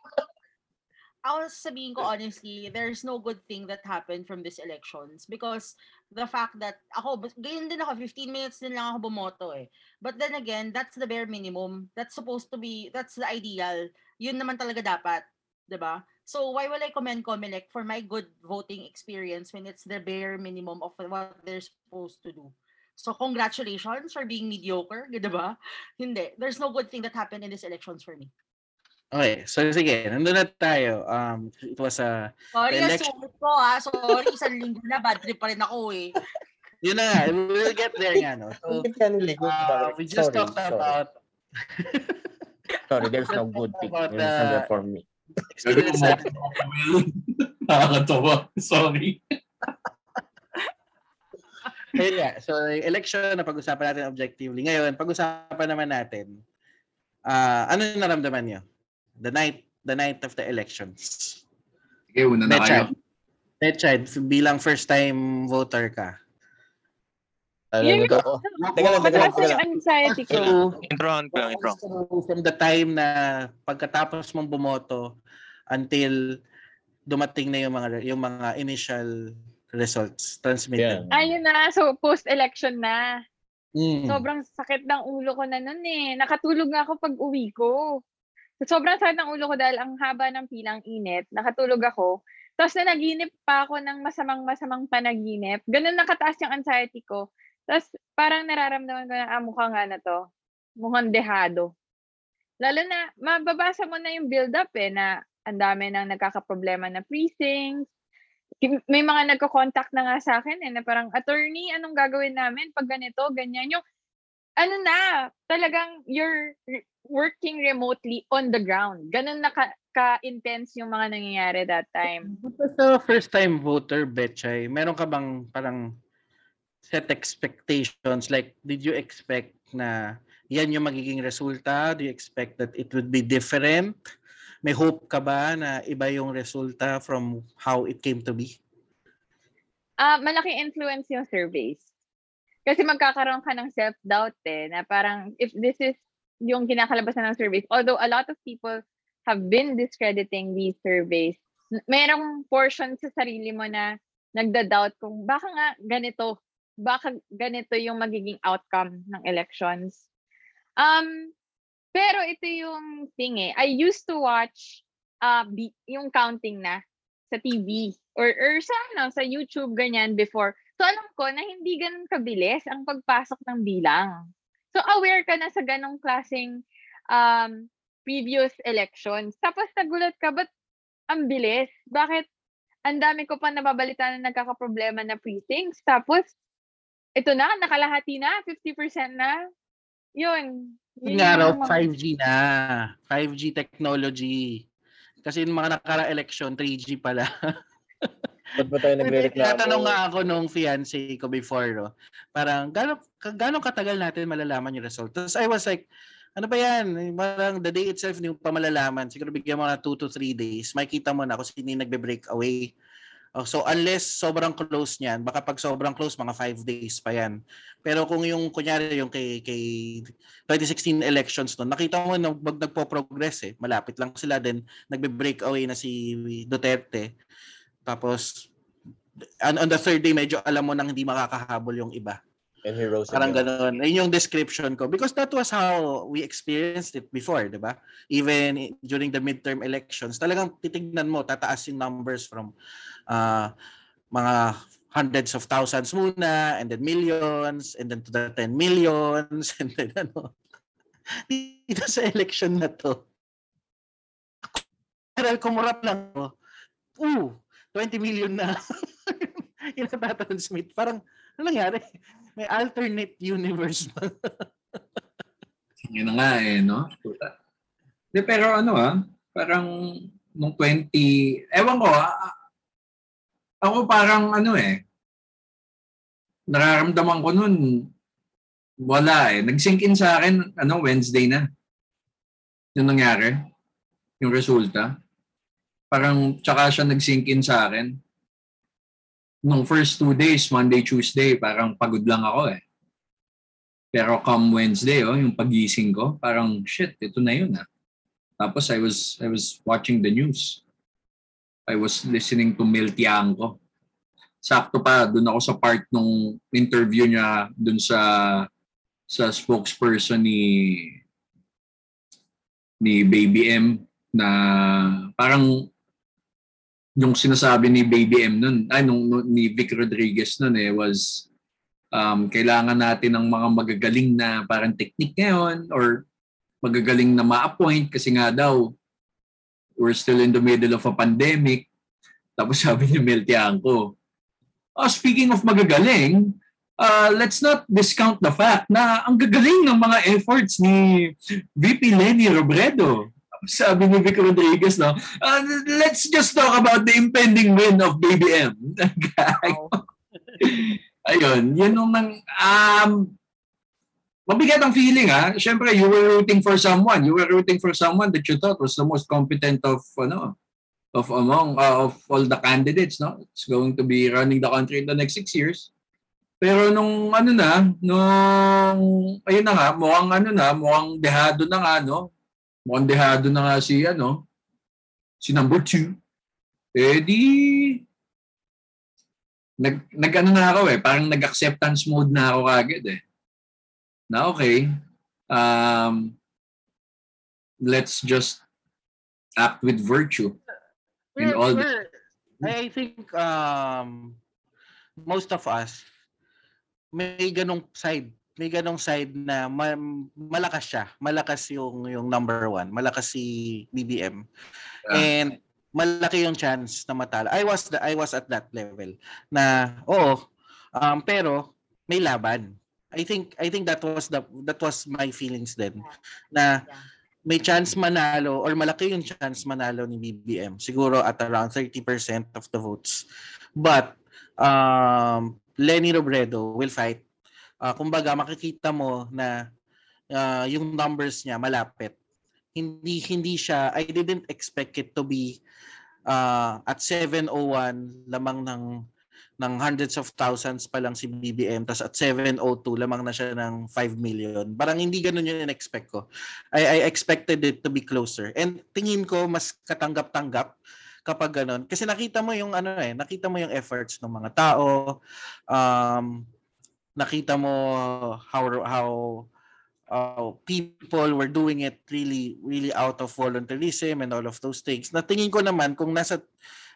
Ako sabihin ko honestly, there's no good thing that happened from these elections because the fact that ako, ganyan din ako, 15 minutes din lang ako bumoto eh. But then again, that's the bare minimum. That's supposed to be, that's the ideal. Yun naman talaga dapat. 'di ba? So why will I commend Comelec for my good voting experience when it's the bare minimum of what they're supposed to do? So congratulations for being mediocre, 'di ba? Hindi. There's no good thing that happened in these elections for me. Okay so sige nandun na tayo um it was a Sorry, ang election- sulit ko ha. Sorry, isang linggo na, bad trip pa rin ako eh. yun na nga we'll get there nga no so uh, we just Sorry, talked sorry. about Sorry, there's no good thing. About, There's no uh, good for me. Experience natin. Nakakatawa. Sorry. Ayun nga. So, election na pag-usapan natin objectively. Ngayon, pag-usapan naman natin, ah ano yung naramdaman niyo? The night, the night of the elections. Sige, una na kayo. Betchay, Betchay, bilang first time voter ka. Ano, nag- oh, Teka lang, teka lang, Mataas teka lang. yung anxiety ko. So, Intron ko lang, intron. from the time na pagkatapos mong bumoto until dumating na yung mga yung mga initial results transmitted. Yeah. Ayun na, so post-election na. Mm. Sobrang sakit ng ulo ko na nun eh. Nakatulog nga ako pag uwi ko. Sobrang sakit ng ulo ko dahil ang haba ng pilang init. Nakatulog ako. Tapos na naginip pa ako ng masamang-masamang panaginip. Ganun nakataas yung anxiety ko. Tapos parang nararamdaman ko na, ah, mukha nga na to. Mukhang dehado. Lalo na, mababasa mo na yung build-up eh, na ang dami nang nagkakaproblema na precincts. May mga nagko-contact na nga sa akin eh, na parang, attorney, anong gagawin namin pag ganito, ganyan. Yung, ano na, talagang you're re- working remotely on the ground. Ganun na ka- ka-intense yung mga nangyayari that time. As a first time voter, Betchay, meron ka bang parang set expectations? Like, did you expect na yan yung magiging resulta? Do you expect that it would be different? May hope ka ba na iba yung resulta from how it came to be? Ah, malaking influence yung surveys. Kasi magkakaroon ka ng self-doubt eh, na parang if this is yung kinakalabasan ng surveys, although a lot of people have been discrediting these surveys, merong portion sa sarili mo na nagda-doubt kung baka nga ganito, baka ganito yung magiging outcome ng elections. Um, pero ito yung thing eh. I used to watch uh, yung counting na sa TV or, or sa, ano, sa YouTube ganyan before. So alam ko na hindi ganun kabilis ang pagpasok ng bilang. So aware ka na sa ganong klaseng um, previous elections. Tapos nagulat ka, ba't ang bilis? Bakit ang dami ko pa nababalita na nagkakaproblema na precincts? Tapos, ito na, nakalahati na, 50% na. Yun. Yun nga raw, mga- 5G na. 5G technology. Kasi yung mga nakara election 3G pala. Ba't ba tayo nagre-reklamo? Tatanong nga ako nung fiancé ko before, no? Parang, gano'ng gano'ng katagal natin malalaman yung result? Tapos I was like, ano ba yan? Parang the day itself, hindi mo pa malalaman. Siguro bigyan mo na 2 to 3 days. Makikita mo na kung sino yung nagbe-break away. Oh, so unless sobrang close niyan, baka pag sobrang close, mga 5 days pa yan. Pero kung yung, kunyari, yung kay, kay 2016 elections no, nakita mo na pag nagpo-progress eh, malapit lang sila din, nagbe-break away na si Duterte. Tapos, on, on the third day, medyo alam mo nang hindi makakahabol yung iba. And heroes. Parang again. ganun. Ayun yung description ko. Because that was how we experienced it before, di ba? Even during the midterm elections, talagang titignan mo, tataas yung numbers from uh, mga hundreds of thousands muna, and then millions, and then to the 10 millions, and then ano. Dito sa election na to, Pero kumurap lang ako. Ooh, 20 million na. yung natatransmit. Parang, ano nangyari? May alternate universe ba? Yun na nga eh, no? Puta. De, pero ano ah, parang nung 20, ewan ko ah, ako parang ano eh, nararamdaman ko nun, wala eh. Nag-sink in sa akin, ano, Wednesday na. Yung nangyari, yung resulta. Parang, tsaka siya nag-sink in sa akin. Nung first two days, Monday, Tuesday, parang pagod lang ako eh. Pero come Wednesday, oh, yung pagising ko, parang shit, ito na yun ah. Tapos I was I was watching the news. I was listening to Mel Tiangco. Sakto pa, doon ako sa part nung interview niya doon sa sa spokesperson ni ni Baby M na parang yung sinasabi ni Baby M nun, ay nung, ni Vic Rodriguez nun eh was um, kailangan natin ng mga magagaling na parang technique ngayon or magagaling na ma-appoint kasi nga daw we're still in the middle of a pandemic. Tapos sabi ni Mel Tiangco, oh, speaking of magagaling, uh, let's not discount the fact na ang gagaling ng mga efforts ni VP Lenny Robredo. Sabi ni Vic Rodriguez, no, uh, let's just talk about the impending win of BBM. Ayun, yun nung nang, um, mabigat ang feeling ha. Siyempre, you were rooting for someone. You were rooting for someone that you thought was the most competent of, ano, of among, uh, of all the candidates, no? It's going to be running the country in the next six years. Pero nung ano na, nung, ayun na nga, mukhang ano na, mukhang dehado na nga, no? Mukhang dehado na nga si, ano, si number two. Eh di, nag, nag ano na ako eh, parang nag-acceptance mode na ako kagad eh. Na okay, um, let's just act with virtue. In all the- I think um, most of us may ganong side may ganong side na ma- malakas siya. Malakas yung yung number one. Malakas si BBM. Yeah. And malaki yung chance na matalo. I was the, I was at that level na oo um, pero may laban. I think I think that was the that was my feelings then na may chance manalo or malaki yung chance manalo ni BBM. Siguro at around 30% of the votes. But um, Lenny Robredo will fight. Uh, kumbaga makikita mo na uh, yung numbers niya malapit. Hindi hindi siya I didn't expect it to be uh, at 701 lamang ng ng hundreds of thousands pa lang si BBM tas at 702 lamang na siya ng 5 million. Parang hindi ganun yung in-expect ko. I, I expected it to be closer. And tingin ko mas katanggap-tanggap kapag ganun. Kasi nakita mo yung ano eh, nakita mo yung efforts ng mga tao. Um, nakita mo how how uh, people were doing it really really out of voluntarism and all of those things. Na tingin ko naman kung nasa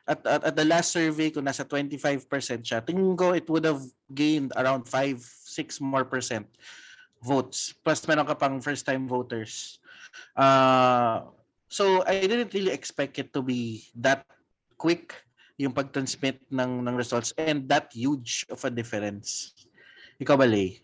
at, at, at the last survey kung nasa 25% siya, tingin ko it would have gained around 5 6 more percent votes. Plus meron ka pang first time voters. Uh, so I didn't really expect it to be that quick yung pag-transmit ng ng results and that huge of a difference. Ikaw ba, Lay?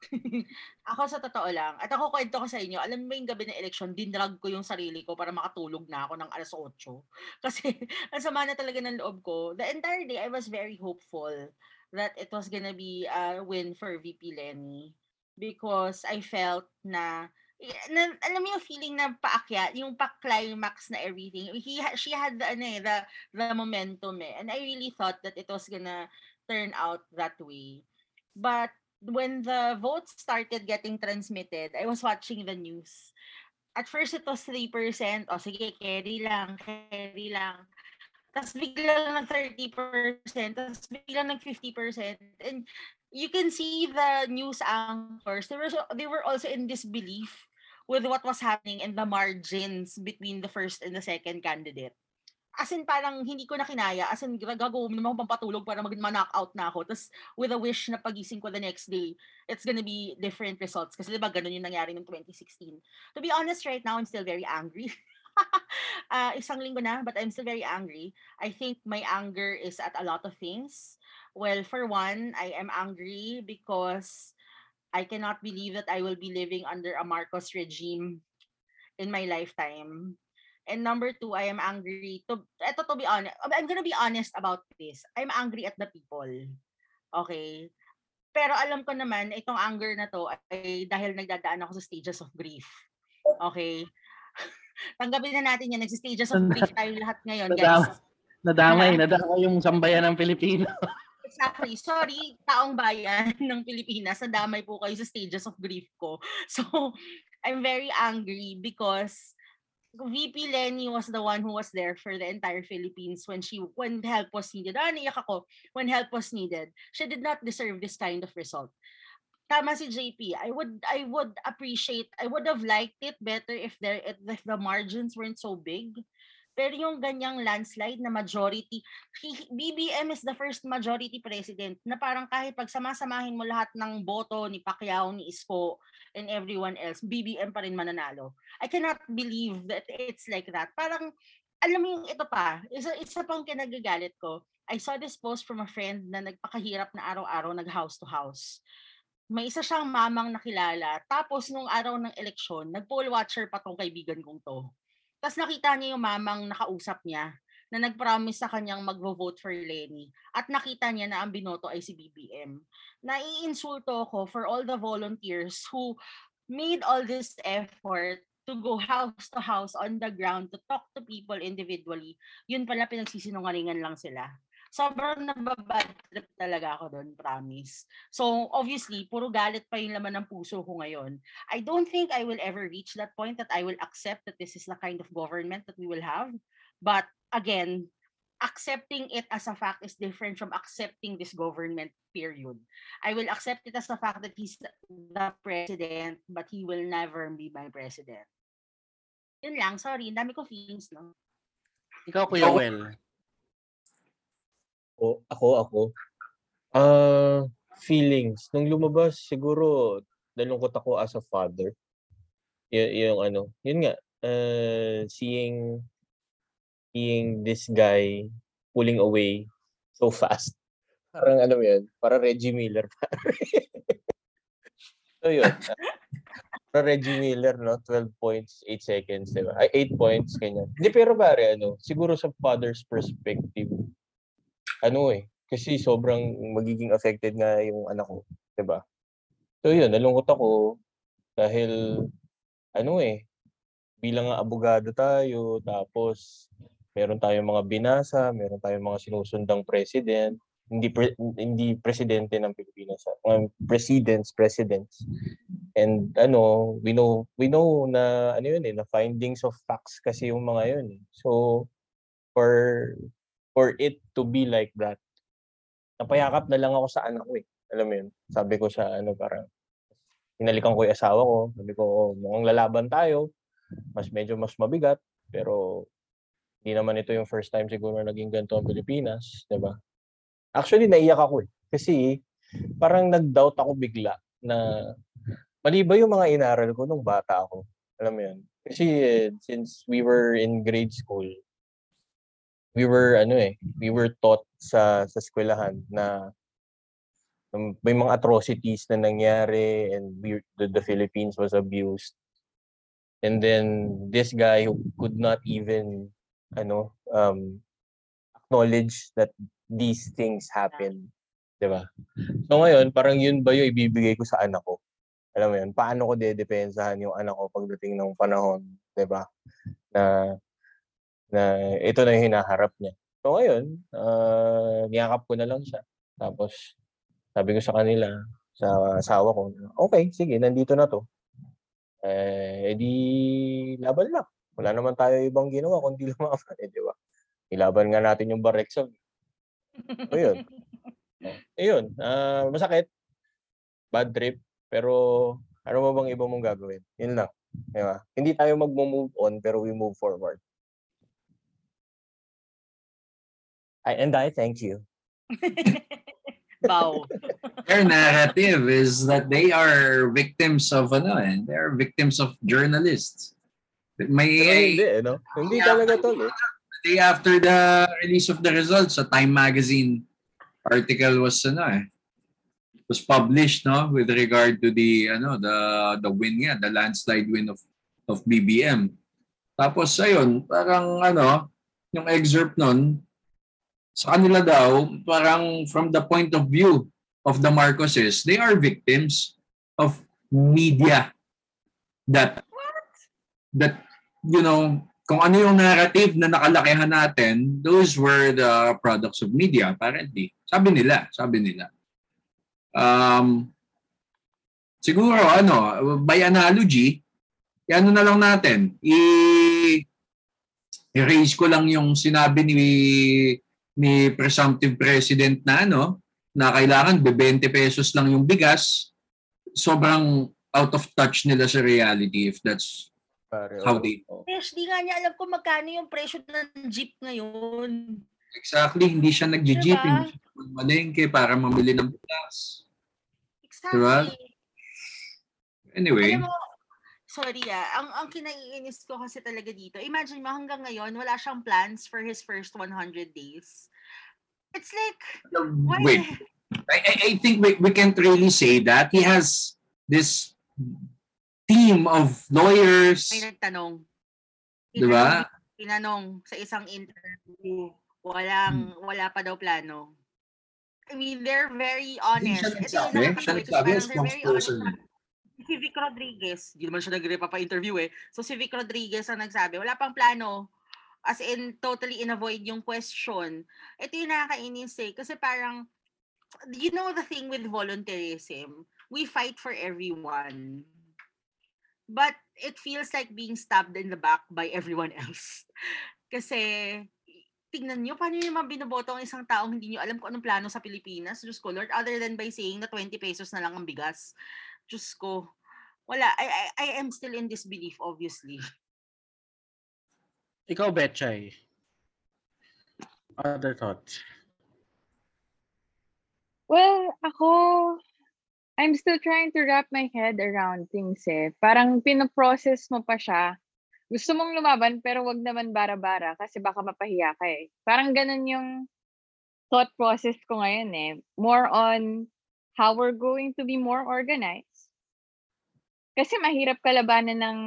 Ako sa totoo lang, at ako kwento ko sa inyo, alam mo yung gabi ng election, dinrag ko yung sarili ko para makatulog na ako ng alas 8. Kasi ang sama na talaga ng loob ko. The entire day, I was very hopeful that it was gonna be a win for VP Lenny. Because I felt na, na alam mo yung feeling na paakyat, yung pa-climax na everything. He, she had the, ano eh, the, the momentum eh. And I really thought that it was gonna turn out that way. But when the votes started getting transmitted, I was watching the news. At first, it was 3%. O sige, carry lang, carry lang. Tapos biglang nag 30%, tapos biglang nag 50%. And you can see the news anchors. They were they were also in disbelief with what was happening in the margins between the first and the second candidate. As in parang hindi ko na kinaya. As in gagawin naman akong pampatulog para mag knock out na ako. Tapos with a wish na pagising ko the next day, it's gonna be different results. Kasi diba ganun yung nangyari ng 2016. To be honest, right now, I'm still very angry. uh, isang linggo na, but I'm still very angry. I think my anger is at a lot of things. Well, for one, I am angry because I cannot believe that I will be living under a Marcos regime in my lifetime. And number two, I am angry to eto to be honest. I'm gonna be honest about this. I'm angry at the people. Okay. Pero alam ko naman, itong anger na to ay dahil nagdadaan ako sa stages of grief. Okay. Tanggapin na natin yan. Nagsi-stages of grief tayo lahat ngayon, guys. Nadamay, nadamay yung sambayan ng Pilipino. Exactly. Sorry, taong bayan ng Pilipinas, nadamay po kayo sa stages of grief ko. So, I'm very angry because VP Lenny was the one who was there for the entire Philippines when she when help was needed. Ah, naiyak ako. When help was needed. She did not deserve this kind of result. Tama si JP. I would I would appreciate I would have liked it better if there if the margins weren't so big. Pero yung ganyang landslide na majority, BBM is the first majority president na parang kahit pagsamasamahin mo lahat ng boto ni Pacquiao, ni Isko, and everyone else, BBM pa rin mananalo. I cannot believe that it's like that. Parang, alam mo yung ito pa, isa, isa pang kinagagalit ko. I saw this post from a friend na nagpakahirap na araw-araw nag house to house. May isa siyang mamang nakilala. Tapos nung araw ng eleksyon, nag-poll watcher pa tong kaibigan kong to. Tapos nakita niya yung mamang nakausap niya na nag-promise sa kanyang magvo-vote for Lenny at nakita niya na ang binoto ay si BBM. Naiinsulto ko for all the volunteers who made all this effort to go house to house on the ground to talk to people individually. Yun pala pinagsisinungalingan lang sila. Sobrang nababad trip talaga ako doon, promise. So, obviously, puro galit pa yung laman ng puso ko ngayon. I don't think I will ever reach that point that I will accept that this is the kind of government that we will have. But again, accepting it as a fact is different from accepting this government, period. I will accept it as a fact that he's the president, but he will never be my president. Yun lang, sorry, ang dami ko feelings, no? Ikaw, Kuya Well. Ako, ako, ako. Ah, feelings. Nung lumabas, siguro, nalungkot ako as a father. Y- yung ano, yun nga, uh, seeing, seeing this guy pulling away so fast. Parang ano yun, para Reggie Miller. so yun. Para Reggie Miller, no? 12 points, 8 seconds, di ba? Ay, 8 points, ganyan. Hindi, pero pare, ano, siguro sa father's perspective, ano eh, kasi sobrang magiging affected nga yung anak ko, 'di ba? So yun, nalungkot ako dahil ano eh, bilang nga abogado tayo, tapos meron tayong mga binasa, meron tayong mga sinusundang president, hindi pre- hindi presidente ng Pilipinas, ah, mga presidents, presidents. And ano, we know we know na ano yun eh, na findings of facts kasi yung mga yun. eh. So for for it to be like that. Napayakap na lang ako sa anak ko eh. Alam mo yun? Sabi ko sa ano parang hinalikan ko yung asawa ko. Sabi ko, "Oh, mukhang lalaban tayo. Mas medyo mas mabigat. Pero hindi naman ito yung first time siguro na naging ganito ang Pilipinas. ba? Actually, naiyak ako eh. Kasi parang nag-doubt ako bigla na mali ba yung mga inaral ko nung bata ako. Alam mo yun? Kasi eh, since we were in grade school, we were ano eh, we were taught sa sa eskwelahan na um, may mga atrocities na nangyari and we, the, the Philippines was abused. And then this guy who could not even ano um acknowledge that these things happen, 'di ba? So ngayon, parang yun ba yung ibibigay ko sa anak ko? Alam mo yun, paano ko dedepensahan yung anak ko pagdating ng panahon, 'di ba? Na na ito na yung hinaharap niya. So ngayon, uh, niyakap ko na lang siya. Tapos sabi ko sa kanila, sa asawa ko, okay, sige, nandito na to. Eh, edi laban lang. Wala naman tayo ibang ginawa kundi lumaban, eh, di ba? Ilaban nga natin yung Barexon. So yun. Eh yun, ah, masakit. bad trip, pero ano ba bang iba mong gagawin? Yun lang. Di ba? Hindi tayo mag-move on, pero we move forward. I, and I thank you. Wow. Their narrative is that they are victims of ano eh, they are victims of journalists. Pero May hindi, eh, no? Hindi talaga tol, eh. day after the release of the results, a Time magazine article was ano eh was published no with regard to the ano the the win nga, the landslide win of of BBM. Tapos ayun, parang ano, yung excerpt nun sa kanila daw, parang from the point of view of the Marcoses, they are victims of media that that you know kung ano yung narrative na nakalakihan natin, those were the products of media, apparently. Sabi nila, sabi nila. Um, siguro, ano, by analogy, ano na lang natin, i- i-raise ko lang yung sinabi ni ni presumptive president na ano, na kailangan be 20 pesos lang yung bigas, sobrang out of touch nila sa reality if that's Pare, how they Oo. Besh, di nga niya alam kung magkano yung presyo ng jeep ngayon. Exactly, hindi siya nagji-jeep, Diba? hindi siya malengke para mamili ng bigas. Exactly. Diba? Anyway, Alam mo, sorry ah, ang, ang kinaiinis ko kasi talaga dito, imagine mo hanggang ngayon, wala siyang plans for his first 100 days. It's like, why wait, I, I, I think we, we can't really say that. He has this team of lawyers, may nagtanong. Diba? Tinanong sa isang interview, walang, Hmm. wala pa daw plano. I mean, they're very Hindi honest. siya nagsabi, siya nagsabi, very honest. Si Vic Rodriguez, hindi naman siya nagre-pa-interview eh. So si Vic Rodriguez ang nagsabi, wala pang plano. As in, totally in-avoid yung question. Ito yung nakakainis eh. Kasi parang, you know the thing with volunteerism, we fight for everyone. But it feels like being stabbed in the back by everyone else. Kasi, tingnan nyo, paano nyo naman binoboto ang isang taong hindi nyo alam kung anong plano sa Pilipinas? Diyos ko, Lord, other than by saying na 20 pesos na lang ang bigas. Diyos ko, wala. I, I, I am still in disbelief, obviously. Ikaw, Betchay. Other thoughts? Well, ako, I'm still trying to wrap my head around things eh. Parang pinoprocess mo pa siya. Gusto mong lumaban pero wag naman bara-bara kasi baka mapahiya ka eh. Parang ganun yung thought process ko ngayon eh. More on how we're going to be more organized. Kasi mahirap kalabanan ng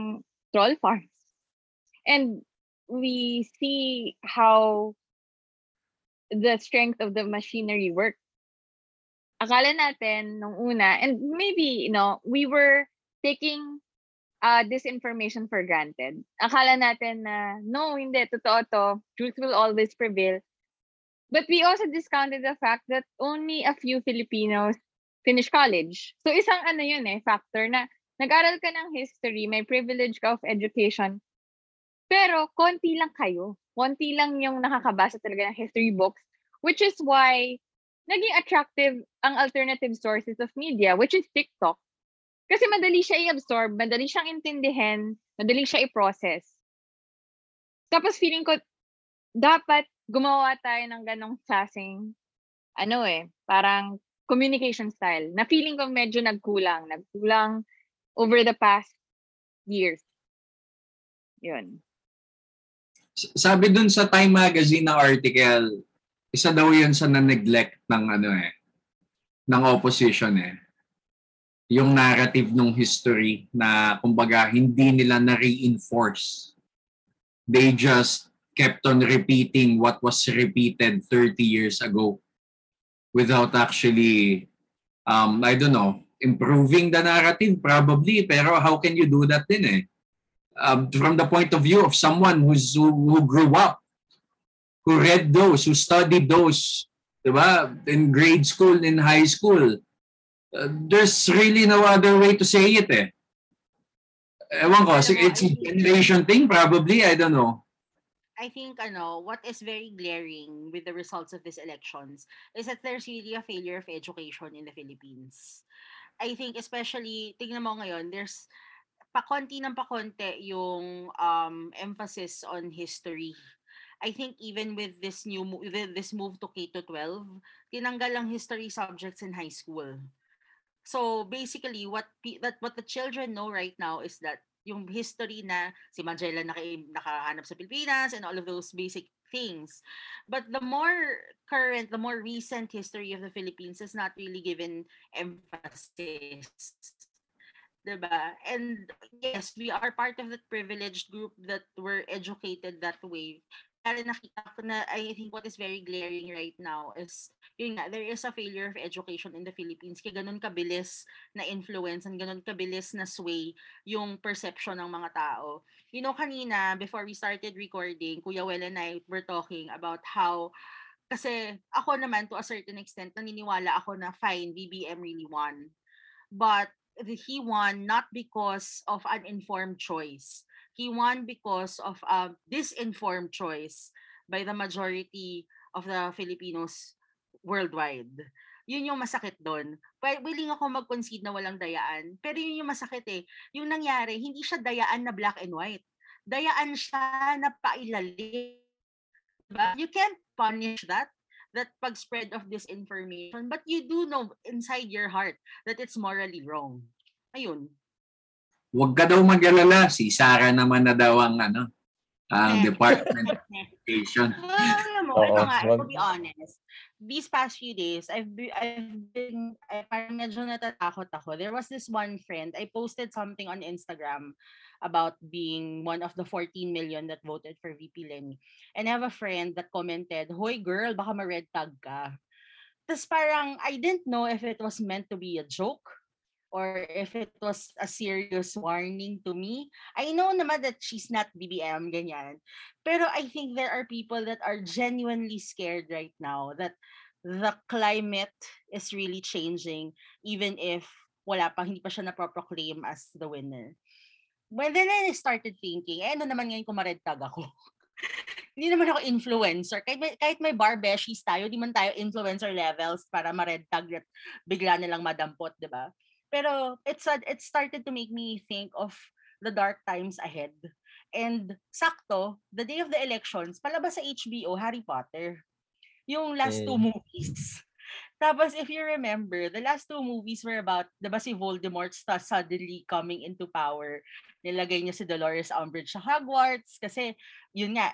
troll farms. And we see how the strength of the machinery works akala natin nung una, and maybe, you know, we were taking uh, this information for granted. Akala natin na, no, hindi, totoo to, truth will always prevail. But we also discounted the fact that only a few Filipinos finish college. So isang ano yun eh, factor na nag-aral ka ng history, may privilege ka of education, pero konti lang kayo. Konti lang yung nakakabasa talaga ng history books, which is why naging attractive ang alternative sources of media, which is TikTok. Kasi madali siya i-absorb, madali siyang intindihin, madali siya i-process. Tapos feeling ko, dapat gumawa tayo ng ganong klaseng, ano eh, parang communication style, na feeling ko medyo nagkulang, nagkulang over the past years. Yun. Sabi dun sa Time Magazine na article, isa daw yun sa na-neglect ng ano eh, ng opposition eh. Yung narrative ng history na kumbaga hindi nila na-reinforce. They just kept on repeating what was repeated 30 years ago without actually, um, I don't know, improving the narrative probably, pero how can you do that din eh? Um, from the point of view of someone who's, who, who grew up who read those, who studied those, diba? in grade school, in high school. Uh, there's really no other way to say it eh. Ewan ko, it's a generation thing probably, I don't know. I think ano, what is very glaring with the results of these elections is that there's really a failure of education in the Philippines. I think especially, tingnan mo ngayon, there's pakonti ng pakonti yung um, emphasis on history. I think even with this new with this move to K to 12, tinanggal ang history subjects in high school. So basically what that what the children know right now is that yung history na si Magellan naka, nakahanap sa Pilipinas and all of those basic things. But the more current, the more recent history of the Philippines is not really given emphasis. Diba? And yes, we are part of that privileged group that were educated that way. Nakita ko na I think what is very glaring right now is yun nga, there is a failure of education in the Philippines. Kaya ganun kabilis na influence and ganun kabilis na sway yung perception ng mga tao. You know, kanina, before we started recording, Kuya Well and I were talking about how kasi ako naman to a certain extent naniniwala ako na fine BBM really won but he won not because of an informed choice he won because of a disinformed choice by the majority of the Filipinos worldwide yun yung masakit doon. Willing ako mag-concede na walang dayaan. Pero yun yung masakit eh. Yung nangyari, hindi siya dayaan na black and white. Dayaan siya na pailalim. Diba? You can't punish that that pag-spread of disinformation but you do know inside your heart that it's morally wrong. Ayun. Huwag ka daw mag-alala. Si Sarah naman na daw ang ano, ang. Department of Education. Well, alam mo, Oo, ito nga, to be honest, these past few days, I've been, I've been, I, parang medyo natatakot ako. There was this one friend, I posted something on Instagram about being one of the 14 million that voted for VP Lenny. And I have a friend that commented, Hoy girl, baka ma-red tag ka. Tapos parang, I didn't know if it was meant to be a joke or if it was a serious warning to me. I know naman that she's not BBM, ganyan. Pero I think there are people that are genuinely scared right now that the climate is really changing even if wala pa, hindi pa siya na-proclaim as the winner. Well, then I started thinking, eh ano naman ngayon kung ma-red tag ako? hindi naman ako influencer. Kahit may, kahit may bar beshies tayo, di man tayo influencer levels para ma-red tag at bigla nilang madampot, di ba? Pero it's a, it started to make me think of the dark times ahead. And sakto, the day of the elections, palabas sa HBO, Harry Potter. Yung last two Mm. movies. Tapos if you remember, the last two movies were about, di ba si Voldemort sta- suddenly coming into power. Nilagay niya si Dolores Umbridge sa Hogwarts kasi yun nga,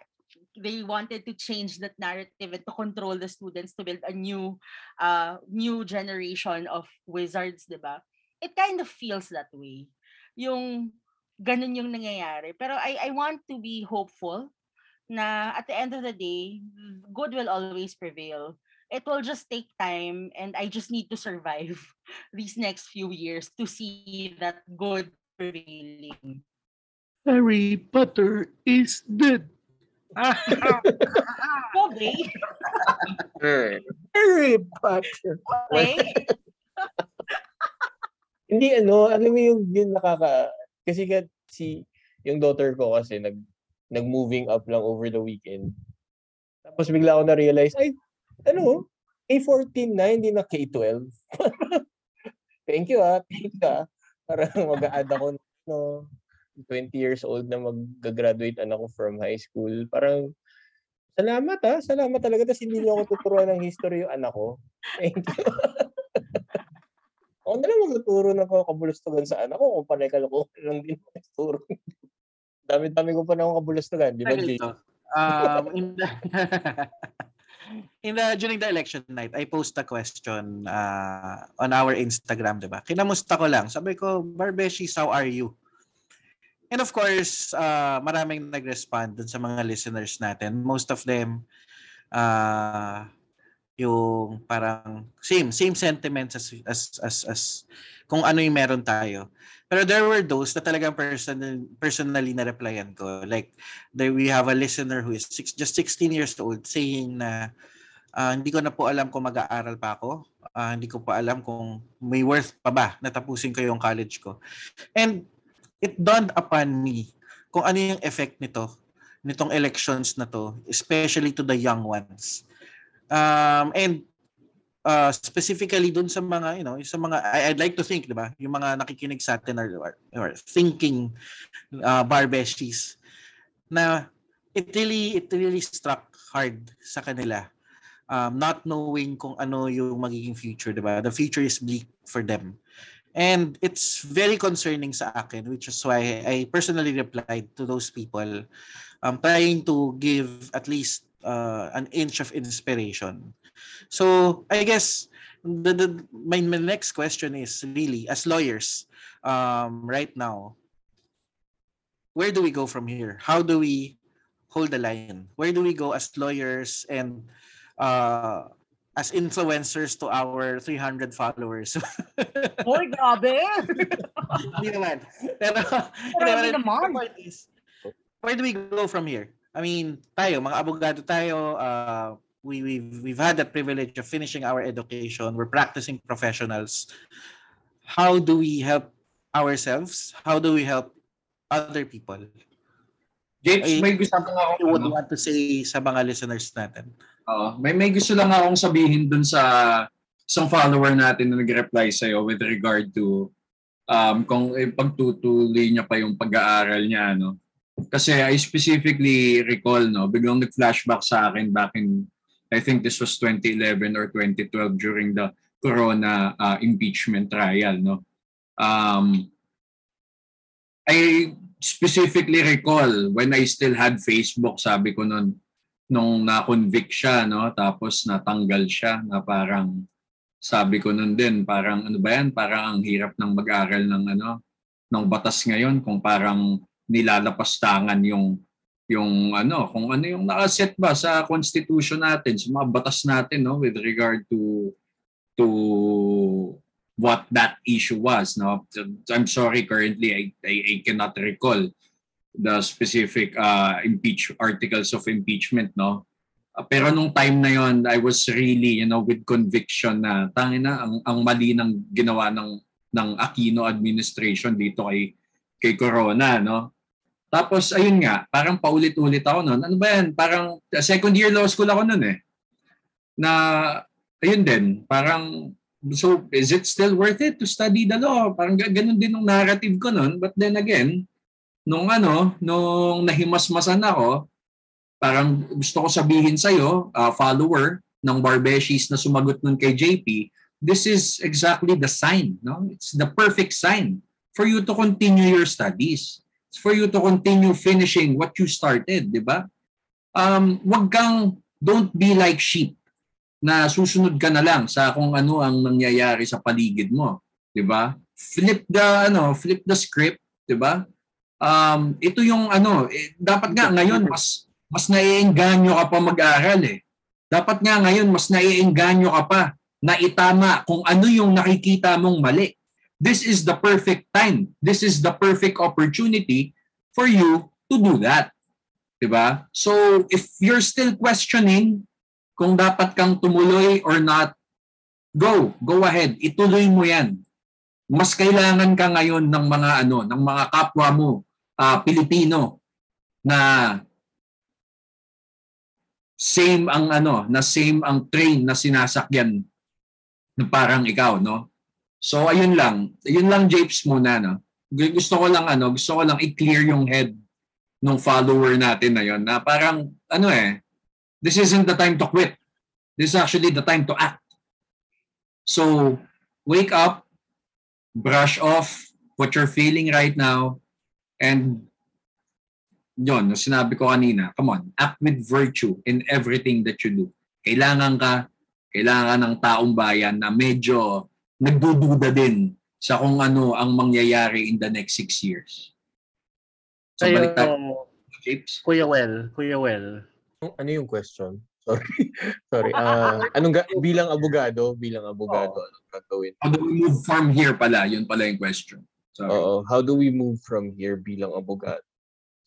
they wanted to change that narrative and to control the students to build a new uh new generation of wizards, 'di ba? It kind of feels that way. Yung ganun yung nangyayari. Pero I I want to be hopeful na at the end of the day, good will always prevail. It will just take time and I just need to survive these next few years to see that good prevailing. Harry Potter is dead. Okay. Harry Potter. Okay. Hindi ano, alam mo yung yun nakaka kasi ka si yung daughter ko kasi nag nag-moving up lang over the weekend. Tapos bigla ako na-realize, ay, ano, K14 na, hindi na K12. Thank you ah, thank you ah. Parang mag-a-add ako no, 20 years old na mag-graduate anak ko from high school. Parang, salamat ah, salamat talaga. Tapos hindi niyo ako tuturuan ng history yung anak ko. Thank you. Ako na lang magtuturo ng kabulustugan sa anak ko kung panay kalokohan lang din nagturo. Dami-dami ko pa na akong kabulustugan, di ba, Jay? um, in the, in the, during the election night, I post a question uh, on our Instagram, di ba? Kinamusta ko lang. Sabi ko, Barbeshis, how are you? And of course, uh, maraming nag-respond dun sa mga listeners natin. Most of them, uh, yung parang same same sentiments as as as, as kung ano yung meron tayo. Pero there were those na talagang personal, personally na replyan ko. Like, there we have a listener who is six, just 16 years old saying na ah, hindi ko na po alam kung mag-aaral pa ako. Ah, hindi ko pa alam kung may worth pa ba na tapusin ko yung college ko. And it dawned upon me kung ano yung effect nito, nitong elections na to, especially to the young ones. Um, and uh, specifically dun sa mga, you know, sa mga, I- I'd like to think, di ba, yung mga nakikinig sa atin are, are, thinking uh, barbeshies na it really, it really struck hard sa kanila. Um, not knowing kung ano yung magiging future, di ba? The future is bleak for them. And it's very concerning sa akin, which is why I personally replied to those people, um, trying to give at least uh, an inch of inspiration. So I guess the, the my, my next question is really as lawyers um, right now, where do we go from here? How do we hold the line? Where do we go as lawyers and uh, as influencers to our 300 followers? Hoy, grabe! Hindi naman. Pero, naman. where do we go from here? I mean, tayo, mga abogado tayo, uh, we, we've, we've had the privilege of finishing our education. We're practicing professionals. How do we help ourselves? How do we help other people? James, Ay, may gusto lang ako, You would ano, want to say sa mga listeners natin. Oo. may may gusto lang akong sabihin dun sa isang follower natin na nag-reply sa'yo with regard to um, kung eh, pagtutuloy niya pa yung pag-aaral niya. No? Kasi I specifically recall, no, biglang nag-flashback sa akin back in, I think this was 2011 or 2012 during the Corona uh, impeachment trial. No? Um, I specifically recall when I still had Facebook, sabi ko nun, nung na-convict siya, no? tapos natanggal siya na parang sabi ko nun din, parang ano ba yan, parang ang hirap ng mag-aral ng ano, ng batas ngayon kung parang nilalapastangan yung yung ano, kung ano yung nakaset ba sa constitution natin, sa mga batas natin no with regard to to what that issue was no? I'm sorry currently I, I, I cannot recall the specific uh, impeach articles of impeachment no? Uh, pero nung time na yon I was really you know with conviction na tangin na ang ang mali ng ginawa ng ng Aquino administration dito kay kay Corona no tapos ayun nga parang paulit-ulit ako noon ano ba yan? Parang uh, second year law school ako noon eh. Na ayun din parang so is it still worth it to study the law? Parang ga- ganun din yung narrative ko noon but then again nung ano nung nahimasmasan ako parang gusto ko sabihin sa iyo follower ng Barbeshies na sumagot nun kay JP this is exactly the sign no? It's the perfect sign for you to continue your studies it's for you to continue finishing what you started di ba um wag kang don't be like sheep na susunod ka na lang sa kung ano ang nangyayari sa paligid mo, 'di ba? Flip the ano, flip the script, 'di ba? Um ito yung ano, eh, dapat nga ngayon mas mas naiengganyo ka pa mag-aral eh. Dapat nga ngayon mas naiengganyo ka pa na itama kung ano yung nakikita mong mali. This is the perfect time. This is the perfect opportunity for you to do that. 'Di ba? So if you're still questioning kung dapat kang tumuloy or not, go, go ahead, ituloy mo 'yan. Mas kailangan ka ngayon ng mga ano, ng mga kapwa mo ah, Pilipino na same ang ano, na same ang train na sinasakyan na parang ikaw, no? So ayun lang, ayun lang Japes muna, no. Gu- Gusto ko lang ano, gusto ko lang i-clear yung head ng follower natin na yon na parang ano eh, this isn't the time to quit. This is actually the time to act. So, wake up, brush off what you're feeling right now, and yon, na sinabi ko kanina, come on, act with virtue in everything that you do. Kailangan ka, kailangan ng taong bayan na medyo nagdududa din sa kung ano ang mangyayari in the next six years. So, Kayo, balik tayo, Japes. Kuya Well, Kuya Well, Ano yung question? Sorry. Sorry. Ah, anong ga- bilang abogado, bilang abogado, Oo. anong gagawin? How do we move from here pala? Yun pala yung question. Sorry. Oo. How do we move from here bilang abogado?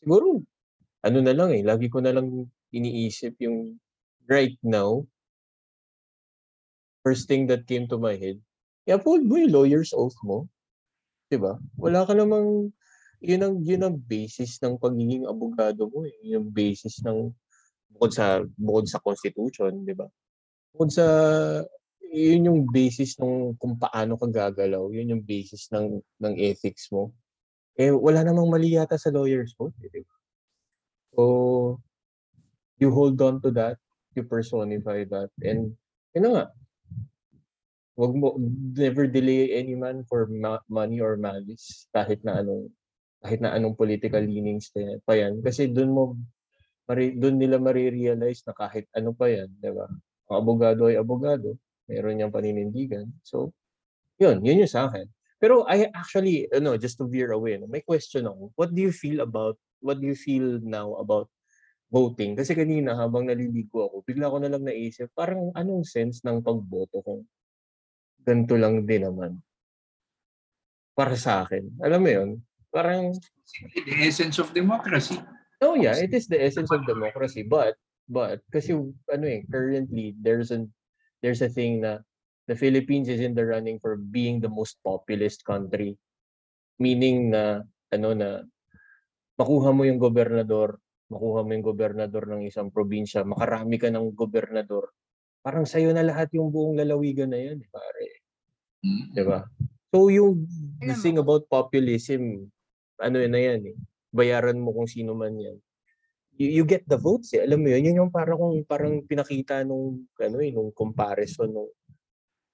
Siguro, ano na lang eh. Lagi ko na lang iniisip yung right now, first thing that came to my head, i-uphold mo yung lawyer's oath mo. 'Di ba? Wala ka namang, yun ang, yun ang basis ng pagiging abogado mo eh. Yun ang basis ng, bukod sa, bukod sa constitution, 'di ba? Bukod sa, yun yung basis ng kung paano ka gagalaw. Yun yung basis ng ng ethics mo. Eh, wala namang mali yata sa lawyer's code. Eh, di ba? So, you hold on to that, you personify that, and yun nga, wag mo, never delay any man for ma- money or malice, kahit na anong, kahit na anong political leanings pa yan. Kasi doon mo, mari, doon nila marirealize na kahit ano pa yan, di ba? Ang abogado ay abogado, meron niyang paninindigan. So, yun, yun yung sa akin. Pero I actually, ano, just to veer away, no, may question ako. What do you feel about, what do you feel now about voting? Kasi kanina habang naliligo ako, bigla ko na lang naisip, parang anong sense ng pagboto kung ganito lang din naman. Para sa akin. Alam mo yun? Parang, the essence of democracy. oh yeah, it is the essence of democracy. But, but, kasi ano eh, currently, there's an, there's a thing na the Philippines is in the running for being the most populist country. Meaning na, ano na, makuha mo yung gobernador, makuha mo yung gobernador ng isang probinsya, makarami ka ng gobernador, parang sa'yo na lahat yung buong lalawigan na yan, eh, pare. Mm. Di ba? So yung the thing about populism, ano yun na yan eh. Bayaran mo kung sino man yan. You, you get the votes eh. Alam mo yun, yun yung parang kung parang pinakita nung ano eh, nung comparison nung,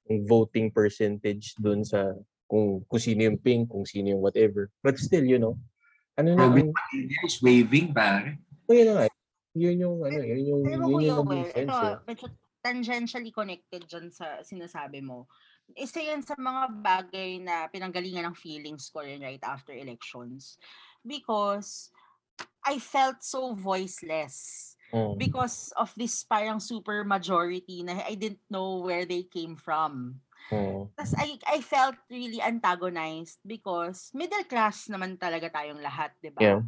nung voting percentage dun sa kung kung sino yung pink, kung sino yung whatever. But still, you know, ano na, Robin is waving, pare. oh, yun na nga. Yun yung ano, yun yung, Alam mo, yun Kuya yung naging Well, sense ito, eh. medyo tangentially connected dyan sa sinasabi mo. Isa yan sa mga bagay na pinanggalingan ng feelings ko rin right after elections. Because I felt so voiceless. Mm. Because of this parang super majority na I didn't know where they came from. Tapos I, I felt really antagonized because middle class naman talaga tayong lahat, di ba? Yeah.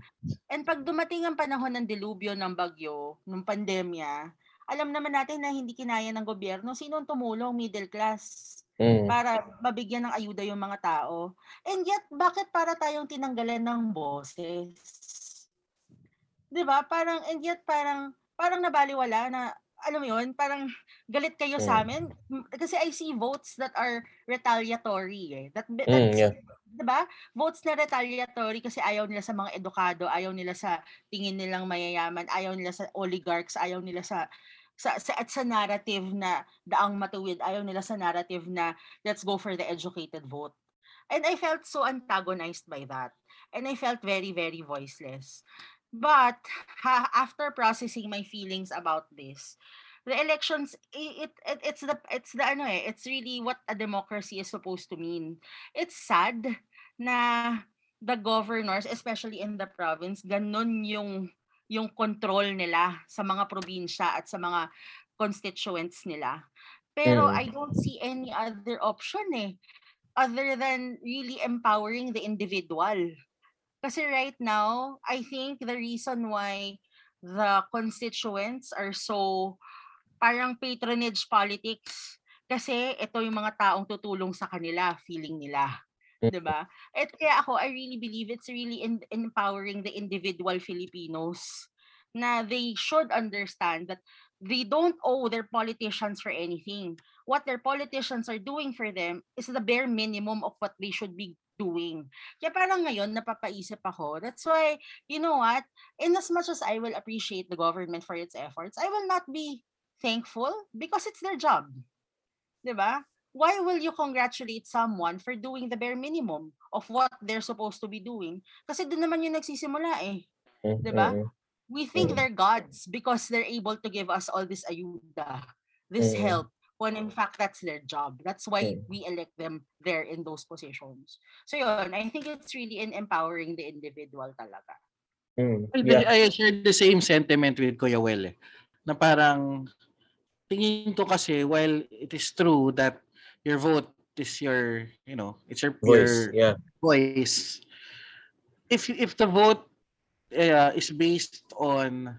And pag dumating ang panahon ng dilubyo ng bagyo, ng pandemya, alam naman natin na hindi kinaya ng gobyerno. Sino ang tumulong? Middle class. Mm. Para mabigyan ng ayuda yung mga tao. And yet, bakit para tayong tinanggalan ng boses? Di ba? Parang, and yet, parang, parang nabaliwala na, alam mo yun, parang galit kayo sa Mm. amin. M- Kasi I see votes that are retaliatory eh. That, Mm, that's, yeah. 'di ba? Votes na retaliatory kasi ayaw nila sa mga edukado, ayaw nila sa tingin nilang mayayaman, ayaw nila sa oligarchs, ayaw nila sa sa, sa at sa narrative na daang matuwid, ayaw nila sa narrative na let's go for the educated vote. And I felt so antagonized by that. And I felt very, very voiceless. But ha, after processing my feelings about this, the elections it, it it's the it's the ano eh, it's really what a democracy is supposed to mean. It's sad na the governors, especially in the province, ganun yung yung control nila sa mga probinsya at sa mga constituents nila. Pero Mm. I don't see any other option eh other than really empowering the individual. Kasi right now, I think the reason why the constituents are so parang patronage politics kasi ito yung mga taong tutulong sa kanila, feeling nila. Mm. 'Di ba? At kaya ako, I really believe it's really in, empowering the individual Filipinos na they should understand that they don't owe their politicians for anything. What their politicians are doing for them is the bare minimum of what they should be doing. Kaya parang ngayon, napapaisip ako. That's why, you know what? In as much as I will appreciate the government for its efforts, I will not be thankful because it's their job. 'Di ba? Why will you congratulate someone for doing the bare minimum of what they're supposed to be doing? Kasi doon naman yung nagsisimula eh. Mm, 'Di ba? mm, We think Mm. they're gods because they're able to give us all this ayuda, this Mm. help, when in fact that's their job. That's why Mm. we elect them there in those positions. So yun, I think it's really in empowering the individual talaga. mm. Well, Yeah. I share the same sentiment with Kuya Well eh, na parang tingin ko kasi while it is true that your vote is your, you know, it's your Voice, your yeah. voice. If if the vote uh, is based on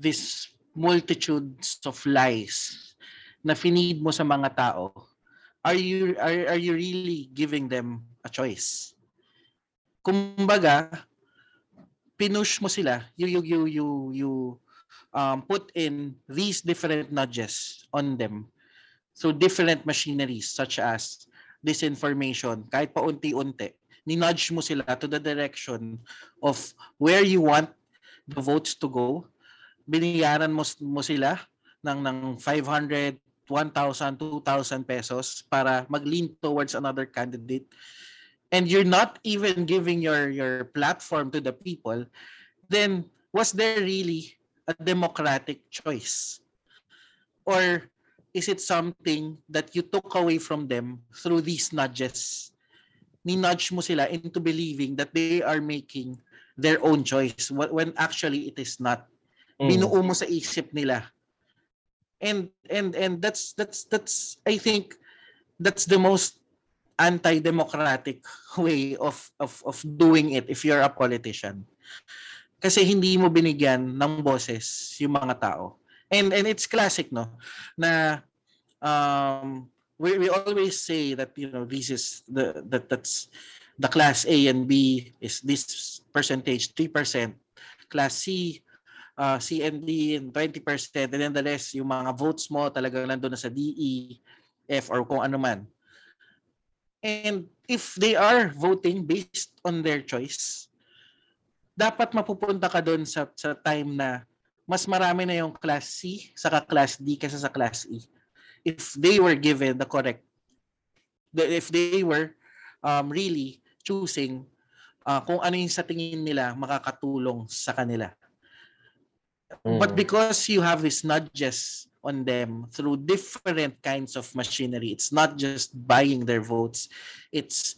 this multitudes of lies na finid mo sa mga tao, are you are, are you really giving them a choice? Kumbaga, pinush mo sila, you you you you you um, put in these different nudges on them through different machineries such as disinformation, kahit paunti-unti, ni-nudge mo sila to the direction of where you want the votes to go. Biniyaran mo, mo sila ng, ng 500, 1,000, 2,000 pesos para mag-lean towards another candidate. And you're not even giving your, your platform to the people, then was there really a democratic choice? Or is it something that you took away from them through these nudges? Ni-nudge mo sila into believing that they are making their own choice wh- when actually it is not. Mm. Binuo mo sa isip nila. And and and that's that's that's I think that's the most anti-democratic way of of of doing it if you're a politician. Kasi hindi mo binigyan ng boses yung mga tao. And and it's classic no? Na um we, we always say that you know this is the that that's the class A and B is this percentage 3% class C uh, C and D and 20% and then the rest yung mga votes mo talagang nandoon na sa DE F or kung ano man. And if they are voting based on their choice dapat mapupunta ka doon sa sa time na mas marami na yung class C saka class D kaysa sa class E if they were given the correct if they were um, really choosing uh, kung ano yung sa tingin nila makakatulong sa kanila but Mm. because you have these nudges on them through different kinds of machinery it's not just buying their votes it's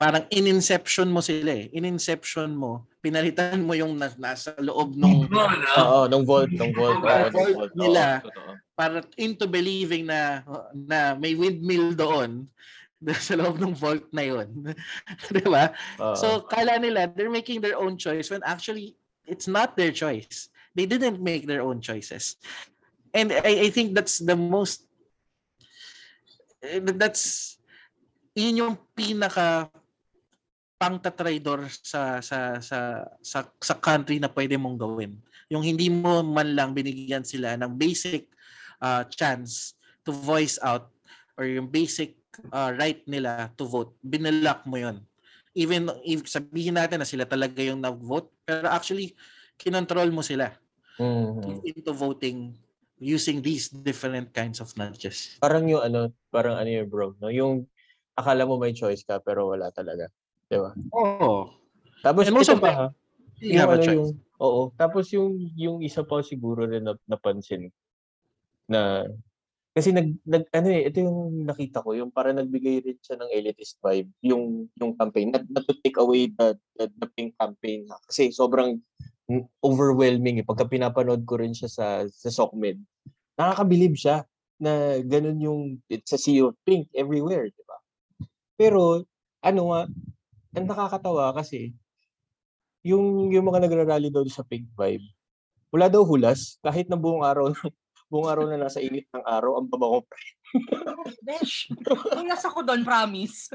parang in-inception mo sila eh. In-inception mo, pinalitan mo yung na- nasa loob nung No, no. Oo, nung vault, nung vault. Nung vault, oo, nila. para into believing na na may windmill doon sa loob ng vault na yun. Di ba? So, kala nila, they're making their own choice when actually, it's not their choice. They didn't make their own choices. And I, I think that's the most, eh, that's, yun yung pinaka pangtatraidor sa sa sa sa sa country na pwede mong gawin. Yung hindi mo man lang binigyan sila ng basic uh, chance to voice out or yung basic uh, right nila to vote. Binalak mo yon. Even if sabihin natin na sila talaga yung nag-vote, pero actually, kinontrol mo sila Mhm. into voting using these different kinds of nudges. Parang yung ano, parang ano yun bro, no? yung akala mo may choice ka pero wala talaga. Di ba? Oo. Tapos And most ito pa ha, You have a choice. yung, oo. Tapos yung, yung isa pa siguro rin na, napansin na kasi nag, nag ano eh, ito yung nakita ko, yung para nagbigay rin siya ng elitist vibe, yung yung campaign, not, not to take away the, the, the pink campaign ha. kasi sobrang overwhelming eh. Pagka pinapanood ko rin siya sa sa SOCMED, nakakabilib siya na ganun yung it's a sea of pink everywhere, di ba? Pero ano nga, ang nakakatawa kasi yung yung mga nagrarally daw sa pink vibe, wala daw hulas kahit na buong araw buong araw na nasa init ng araw ang pa rin. Besh, hulas ako doon, promise.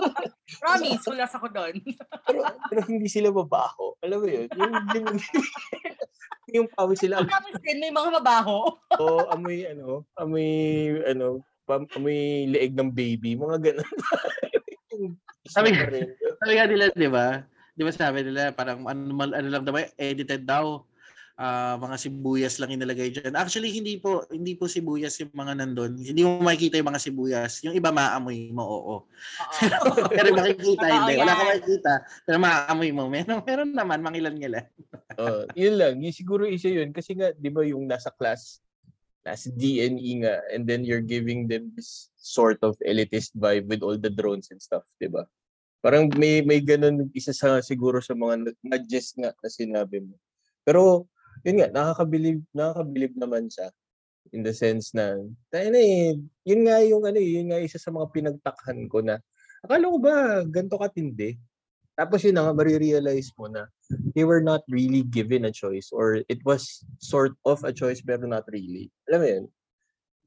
promise, hulas ako doon. Pero, pero hindi sila babaho. Alam mo yun? Yung, yung, yung pawis sila, Promise din, may mga mabaho. o amoy ano, amoy ano, amoy leeg ng baby, mga ganun. Yung Sabi-. Sabi nga nila, di ba? Di ba sabi nila, parang ano, ano lang daw, edited daw. Ah, mga sibuyas lang inilagay dyan. Actually, hindi po, hindi po sibuyas yung mga nandun. Hindi mo makikita yung mga sibuyas. Yung iba maamoy mo, oo. Pero makikita, hindi. Wala ka makikita. Pero maamoy mo. Meron, meron naman, mangilan-ngilan. Oh, yun lang. Yung siguro isa yun. Kasi nga, di ba yung nasa class, nasa DNE nga, and then you're giving them this sort of elitist vibe with all the drones and stuff, di ba? Parang may may ganun isa sa siguro sa mga nudges nga na sinabi mo. Pero yun nga nakakabilib nakakabilib naman siya in the sense na tayo na eh, yun nga yung ano eh, yun nga isa sa mga pinagtakhan ko na akala ko ba ganito katindi? Tapos yun na nga, marirealize mo na they were not really given a choice or it was sort of a choice pero not really. Alam mo yun?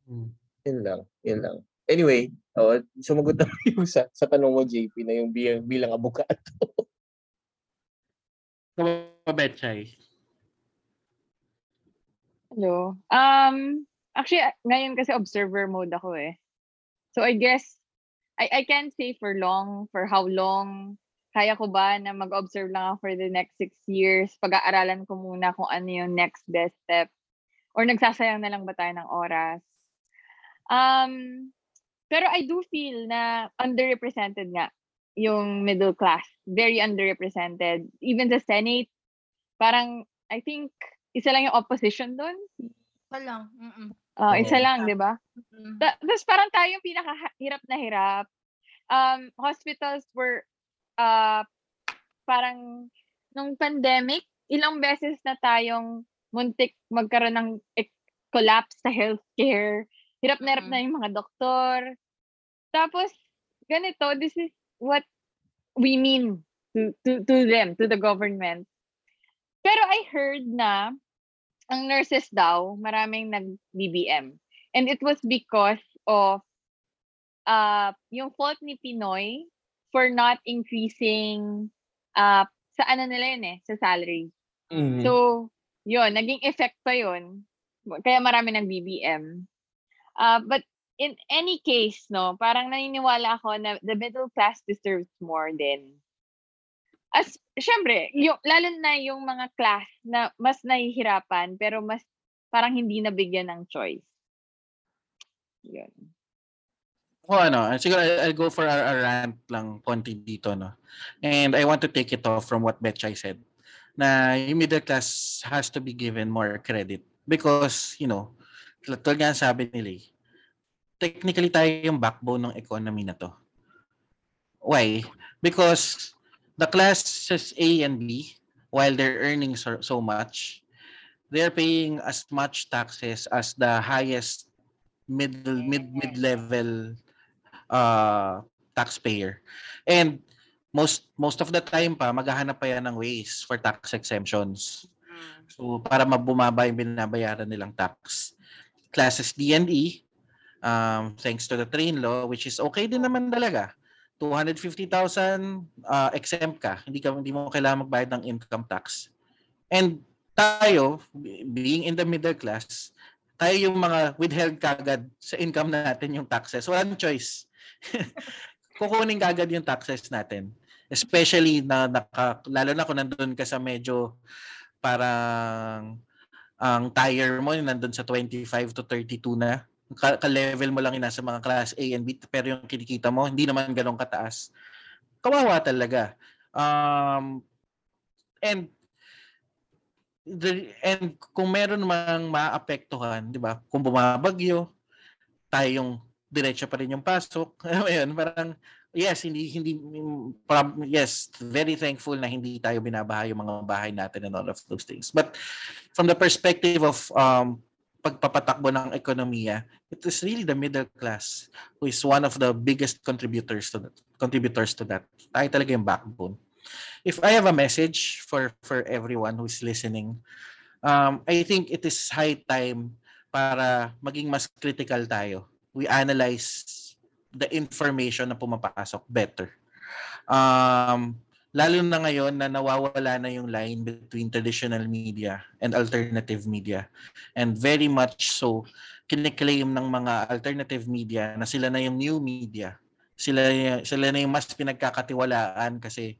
Hmm. Yun lang. Yun lang. Anyway, oh, sumagot na yung sa, sa tanong mo, JP, na yung bilang, bilang abogado. Kababetchay. Hello. Um, actually, ngayon kasi observer mode ako eh. So I guess I I can't say for long for how long kaya ko ba na mag-observe lang ako for the next six years? Pag-aaralan ko muna kung ano yung next best step. Or nagsasayang na lang ba tayo ng oras? Um, pero I do feel na underrepresented nga yung middle class. Very underrepresented. Even the Senate, parang, I think, isa lang yung opposition doon. Pa lang. Mm-mm. Uh, isa lang, di ba? Ta- Tapos parang tayo yung pinakahirap na hirap. Um, hospitals were, uh, parang, nung pandemic, ilang beses na tayong muntik magkaroon ng e- collapse sa healthcare. Hirap na hirap Mm. na yung mga doktor. Tapos, ganito, this is what we mean to, to, to them, to the government. Pero I heard na ang nurses daw, maraming nag-BBM. And it was because of uh, yung fault ni Pinoy for not increasing uh, sa ano nila yun eh, sa salary. Mhm. So, yun, naging effect pa yun. Kaya marami ng BBM. Uh, but in any case, no, parang naniniwala ako na the middle class deserves more din. As, syempre, yung, lalo na yung mga class na mas nahihirapan, pero mas parang hindi nabigyan ng choice. Yun. O ano, siguro I'll go for a, a rant lang konti dito, no? And I want to take it off from what Betchay said. Na yung middle class has to be given more credit. Because, you know, tulad nga sabi nila eh, technically tayo yung backbone ng economy na to. Why? Because the classes A and B, while they're earning so, so much, they're paying as much taxes as the highest middle mid mid level uh taxpayer. And most most of the time pa maghahanap pa yan ng ways for tax exemptions. Mm. So para mabumaba yung binabayaran nilang tax. Classes D and E um thanks to the train law which is okay din naman talaga. 250,000 uh, exempt ka. Hindi ka hindi mo kailangan magbayad ng income tax. And tayo be- being in the middle class, tayo yung mga withheld kagad sa income natin yung taxes. Walang choice. Kukunin kagad yung taxes natin. Especially na naka, lalo na kung nandun ka sa medyo parang ang tire mo nandun sa 25 to 32 na. Ka- ka-level mo lang yun nasa mga class A and B pero yung kinikita mo hindi naman ganun kataas. Kawawa talaga. Um, and the, and kung meron mang maapektuhan, 'di ba? Kung bumabagyo, tayo yung diretso pa rin yung pasok. Alam mo yun, parang yes, hindi hindi yes, very thankful na hindi tayo binabaha yung mga bahay natin and all of those things. But from the perspective of um pagpapatakbo ng ekonomiya, it is really the middle class who is one of the biggest contributors to that, contributors to that. Tayo talaga yung backbone. If I have a message for for everyone who is listening, um, I think it is high time para maging mas critical tayo. We analyze the information na pumapasok better. Um, lalo na ngayon na nawawala na yung line between traditional media and alternative media. And very much so, kiniklaim ng mga alternative media na sila na yung new media. Sila, sila na yung mas pinagkakatiwalaan kasi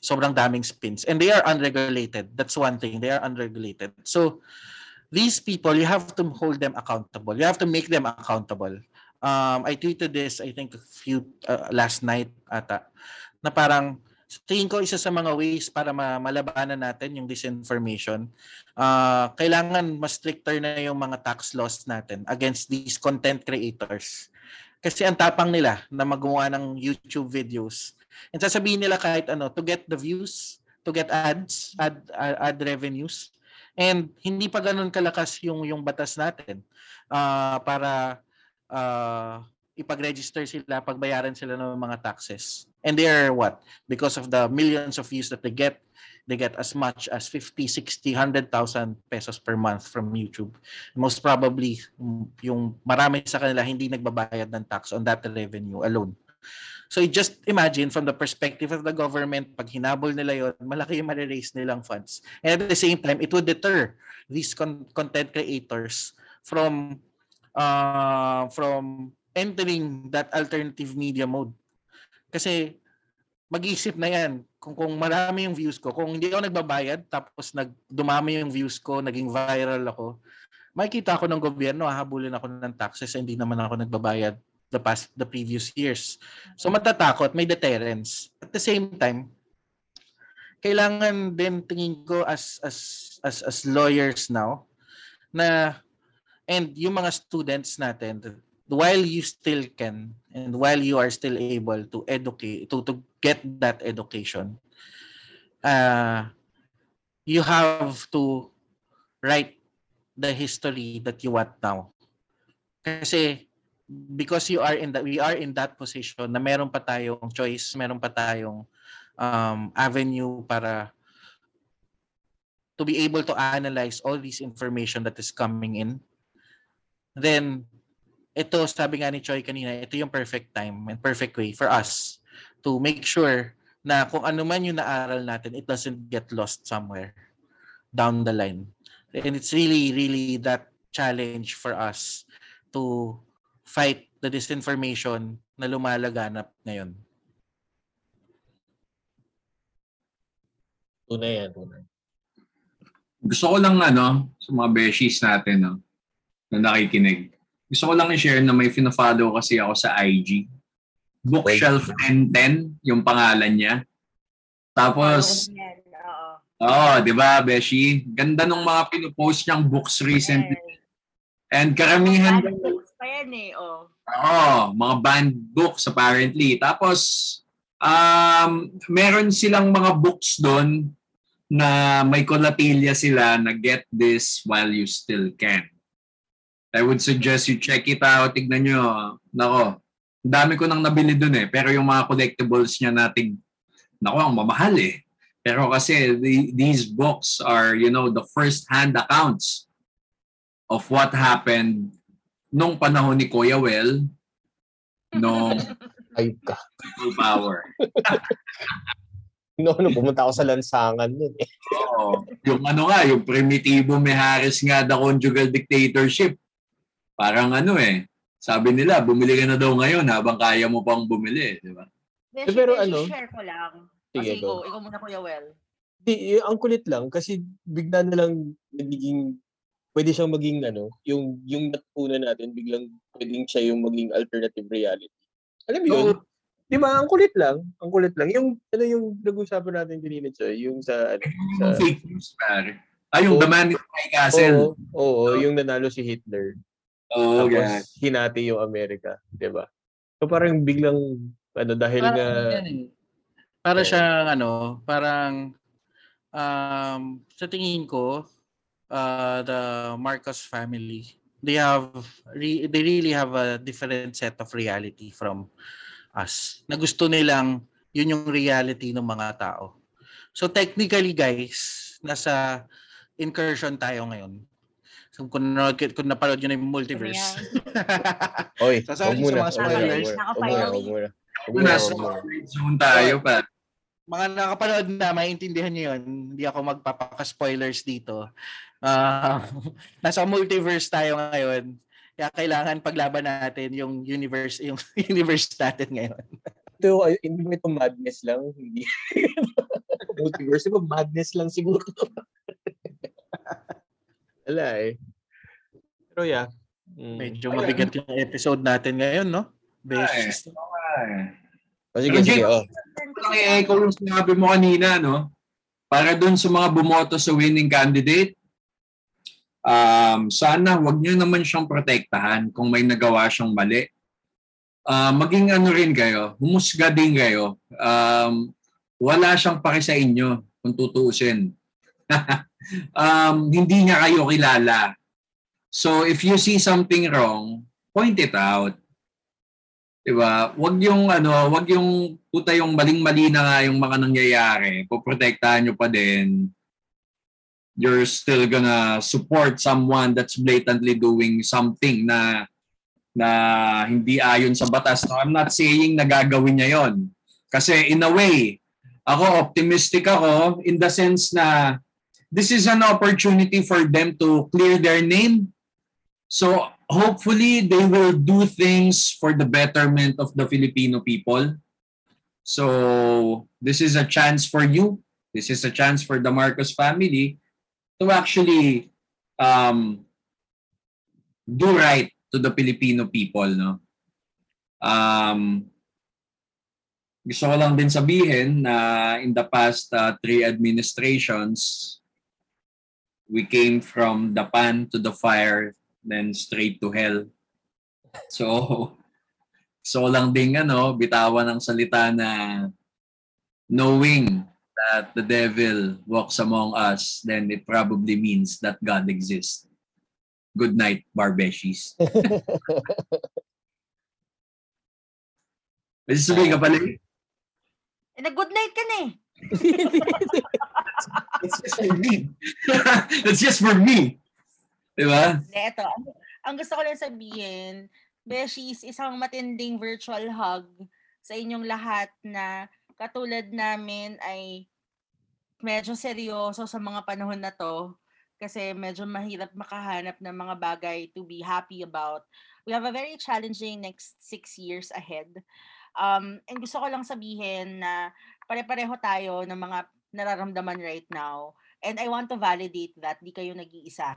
sobrang daming spins. And they are unregulated. That's one thing. They are unregulated. So, these people, you have to hold them accountable. You have to make them accountable. Um, I tweeted this, I think, a few, uh, last night ata, na parang, tingin ko isa sa mga ways para ma- malabanan natin yung disinformation, uh, kailangan mas stricter na yung mga tax laws natin against these content creators. Kasi ang tapang nila na magawa ng YouTube videos. And sasabihin nila kahit ano, to get the views, to get ads, ad, ad, ad revenues. And hindi pa ganun kalakas yung yung batas natin uh, para uh, ipag-register sila, pagbayaran sila ng mga taxes. And they are what? Because of the millions of views that they get, they get as much as 50, 60, 100,000 pesos per month from YouTube. Most probably, yung marami sa kanila hindi nagbabayad ng tax on that revenue alone. So just imagine from the perspective of the government, pag hinabol nila yon, malaki yung ma-raise nilang funds. And at the same time, it would deter these con- content creators from uh, from entering that alternative media mode. Kasi mag-isip na yan kung kung marami yung views ko, kung hindi ako nagbabayad tapos nag dumami yung views ko, naging viral ako, makikita ako ng gobyerno, hahabulin ako ng taxes, hindi naman ako nagbabayad the past the previous years. So matatakot, may deterrence. At the same time, kailangan din tingin ko as as as as lawyers now na and yung mga students natin while you still can and while you are still able to educate to to get that education uh you have to write the history that you want now. Kasi because you are in that we are in that position na meron pa tayong choice meron pa tayong um, avenue para to be able to analyze all this information that is coming in then ito sabi nga ni Choi kanina ito yung perfect time and perfect way for us to make sure na kung ano man yung naaral natin it doesn't get lost somewhere down the line. And it's really really that challenge for us to fight the disinformation na lumalaganap ngayon. Tunay yan, tunay. Gusto ko lang ano, sa mga beshies natin no, na nakikinig. Gusto ko lang i-share na may fina-follow kasi ako sa IG. Bookshelf 1010, yung pangalan niya. Tapos, oo. oh, di ba, Beshi? Ganda nung mga pinupost niyang books recently. And karamihan, Bad books pa yan eh, oh. oh, mga banned books apparently. Tapos, um, meron silang mga books doon na may kolatilya sila na get this while you still can. I would suggest you check it out. Tignan nyo. Nako, ang dami ko nang nabili doon eh. Pero yung mga collectibles niya nating, nako, ang mamahal eh. Pero kasi the, these books are, you know, the first-hand accounts of what happened nung panahon ni Kuya Well, nung Ayop ka. people power. No, no, pumunta ako sa lansangan nun eh. Oo. Yung ano nga, yung primitibo may Harris nga the conjugal dictatorship. Parang ano eh, sabi nila, bumili ka na daw ngayon habang kaya mo pang bumili, di ba? Beshi, pero Beshi, ano? share ko lang. Sige, Kasi go. Ikaw muna, Kuya Well. Di, eh, ang kulit lang kasi bigla na lang nagiging pwede siyang maging ano, yung yung natutunan natin biglang pwedeng siya yung maging alternative reality. Alam mo yun? Di ba? Ang kulit lang. Ang kulit lang. Yung ano yung nag-usapan natin kanina, Choy, yung sa ano, sa fake news, pare. Ay, yung Oo. The Man in the High Castle. Oo, oo, yung nanalo si Hitler. Oo, tapos yan. hinati yung Amerika, 'di ba? So parang biglang ano dahil Parang nga yan eh. Para Oo. siyang ano, parang um, sa tingin ko uh, the Marcos family they have re- they really have a different set of reality from us. Na gusto nilang yun yung reality ng mga tao. So technically guys, nasa incursion tayo ngayon. Kung, na- kung napanood nyo na yung multiverse. oy, So, wag sorry muna, sa mga muna, spoilers. wag muna, wag muna, Nasa zone tayo, pa. mga nakapanood na, maintindihan nyo yun. Hindi ako magpapaka-spoilers dito. Ah, nasa multiverse tayo ngayon. Kaya kailangan paglaban natin yung universe, yung universe natin ngayon. Ito, ay, hindi mo ito madness lang, hindi. Multiverse, di ba madness lang siguro. Wala eh. Pero yeah. Mm. Medyo mabigat yung episode natin ngayon, no? Besh. Ay. O sige, sige, oh. I-echo yung sinabi mo kanina, no? Para dun sa mga bumoto sa winning candidate, um, sana wag nyo naman siyang protektahan kung may nagawa siyang mali. Ah, maging ano rin kayo, humusga din kayo. Um, wala siyang paki sa inyo kung tutuusin. um, hindi niya kayo kilala. So if you see something wrong, point it out. 'Di ba? Wag yung ano, wag yung puta yung maling-mali na nga yung mga nangyayari. Poprotektahan nyo pa din. You're still gonna support someone that's blatantly doing something na na hindi ayon sa batas. No, I'm not saying na gagawin niya yon. Kasi in a way, ako optimistic ako in the sense na this is an opportunity for them to clear their name. So hopefully they will do things for the betterment of the Filipino people. So this is a chance for you. This is a chance for the Marcos family to actually um, do right to the Filipino people. No? Um, gusto ko lang din sabihin na in the past uh, three administrations, we came from the pan to the fire, then straight to hell. So, so lang ding ano, bitawan ng salita na knowing that the devil walks among us, then it probably means that God exists. Good night, Barbeshies. May sasabihin ka pala eh. Eh, nag-good night ka na eh. It's just for me. It's just for me. Diba? Eto. Ang, ang gusto ko lang sabihin, Beshies, isang matinding virtual hug sa inyong lahat na katulad namin ay medyo seryoso sa mga panahon na to kasi medyo mahirap makahanap ng mga bagay to be happy about. We have a very challenging next six years ahead. Um, and gusto ko lang sabihin na pare-pareho tayo ng mga nararamdaman right now. And I want to validate that di kayo nag-iisa.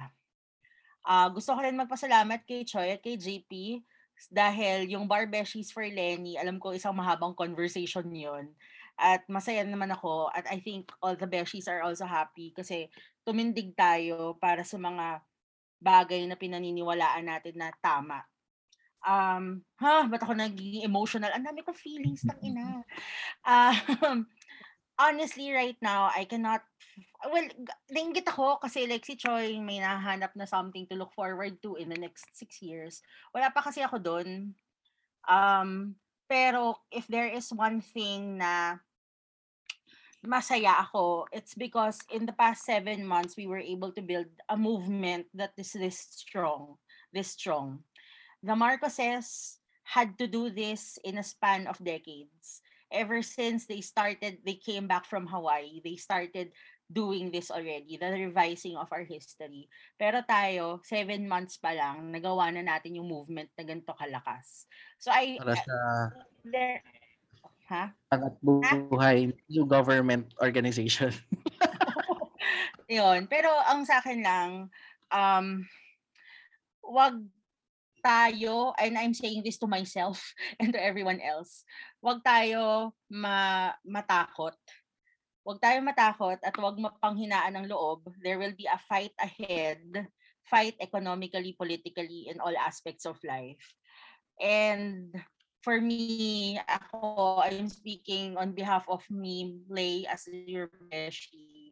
Ah, gusto ko rin magpasalamat kay Choi at kay JP dahil yung Bar Beshies for Lenny, alam ko isang mahabang conversation yon At masaya naman ako at I think all the Beshies are also happy kasi tumindig tayo para sa mga bagay na pinaniniwalaan natin na tama. Um, ha, ba't ako naging emotional? Ang dami ko feelings, tang ina. Um, honestly, right now, I cannot, well, nainggit ako kasi like si Choi may nahanap na something to look forward to in the next six years. Wala pa kasi ako doon. Um, pero if there is one thing na masaya ako, it's because in the past seven months, we were able to build a movement that is this strong, this strong. The Marcoses had to do this in a span of decades. Ever since they started, they came back from Hawaii, they started doing this already, the revising of our history. Pero tayo, seven months pa lang, nagawa na natin yung movement na ganito kalakas. So I, Para sa there, ha? angat buhay new government organization. Yun. Pero ang sa akin lang, um, wag tayo, and I'm saying this to myself and to everyone else, wag tayo ma matakot. Wag tayo matakot at wag mapanghinaan ng loob. There will be a fight ahead, fight economically, politically, in all aspects of life. And for me, ako, I'm speaking on behalf of me, Lay, as your beshi.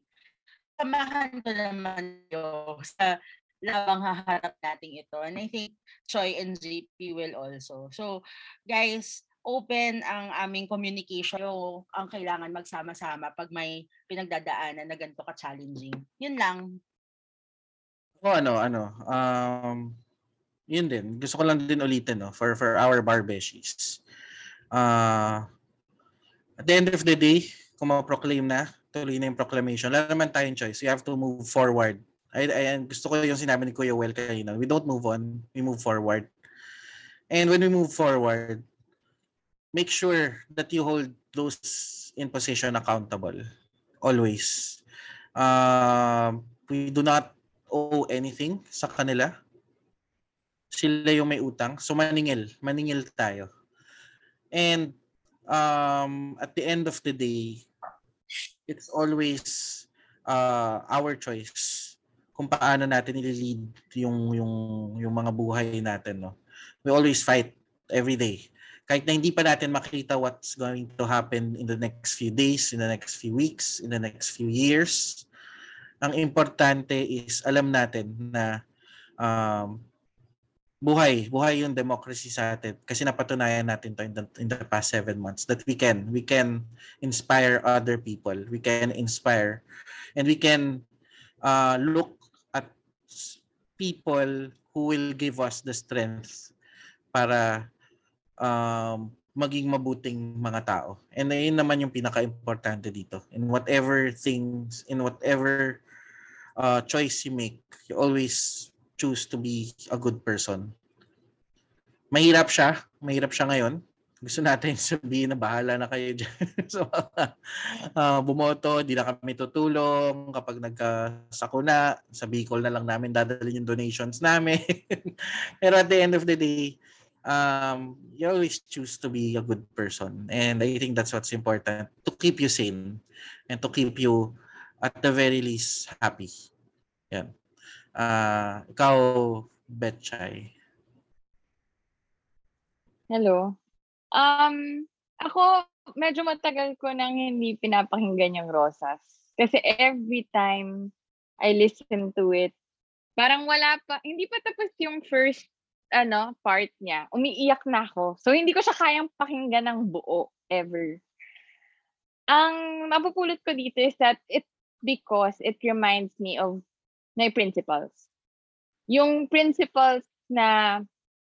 Samahan ko naman yo sa labang haharap natin ito. And I think Choi and JP will also. So, guys, open ang aming communication. So, ang kailangan magsama-sama pag may pinagdadaanan na ganito ka-challenging. Yun lang. O ano, ano, um, yun din. Gusto ko lang din ulitin, no, for, for our barbeshies. Uh, at the end of the day, kung ma-proclaim na, tuloy na yung proclamation, wala naman tayong choice. You have to move forward. I, I, gusto ko yung sinabi ni Kuya Well kanina. We don't move on, we move forward. And when we move forward, make sure that you hold those in position accountable. Always. Um, we do not owe anything sa kanila. Sila yung may utang. So maningil. Maningil tayo. And um, at the end of the day, it's always uh, our choice kung paano natin i-lead yung, yung, yung mga buhay natin. No? We always fight every day. Kahit na hindi pa natin makita what's going to happen in the next few days, in the next few weeks, in the next few years, ang importante is alam natin na um, buhay, buhay yung democracy sa atin kasi napatunayan natin to in the, in the past seven months that we can, we can inspire other people, we can inspire and we can uh, look at people who will give us the strength para um, maging mabuting mga tao. And yun naman yung pinaka-importante dito. In whatever things, in whatever uh, choice you make, you always choose to be a good person. mahirap siya. Mahirap siya ngayon. Gusto natin sabihin na bahala na kayo dyan. so, uh, bumoto, di na kami tutulong. Kapag nagkasakuna, sa Bicol na lang namin dadalhin yung donations namin. Pero at the end of the day, um, you always choose to be a good person. And I think that's what's important to keep you sane and to keep you at the very least happy. Yan. Uh, ikaw, Betchay. Hello. Um, ako, medyo matagal ko nang hindi pinapakinggan yung Rosas. Kasi every time I listen to it, parang wala pa, hindi pa tapos yung first ano, part niya, umiiyak na ako. So, hindi ko siya kayang pakinggan ng buo, ever. Ang mapupulot ko dito is that it because it reminds me of my principles. Yung principles na,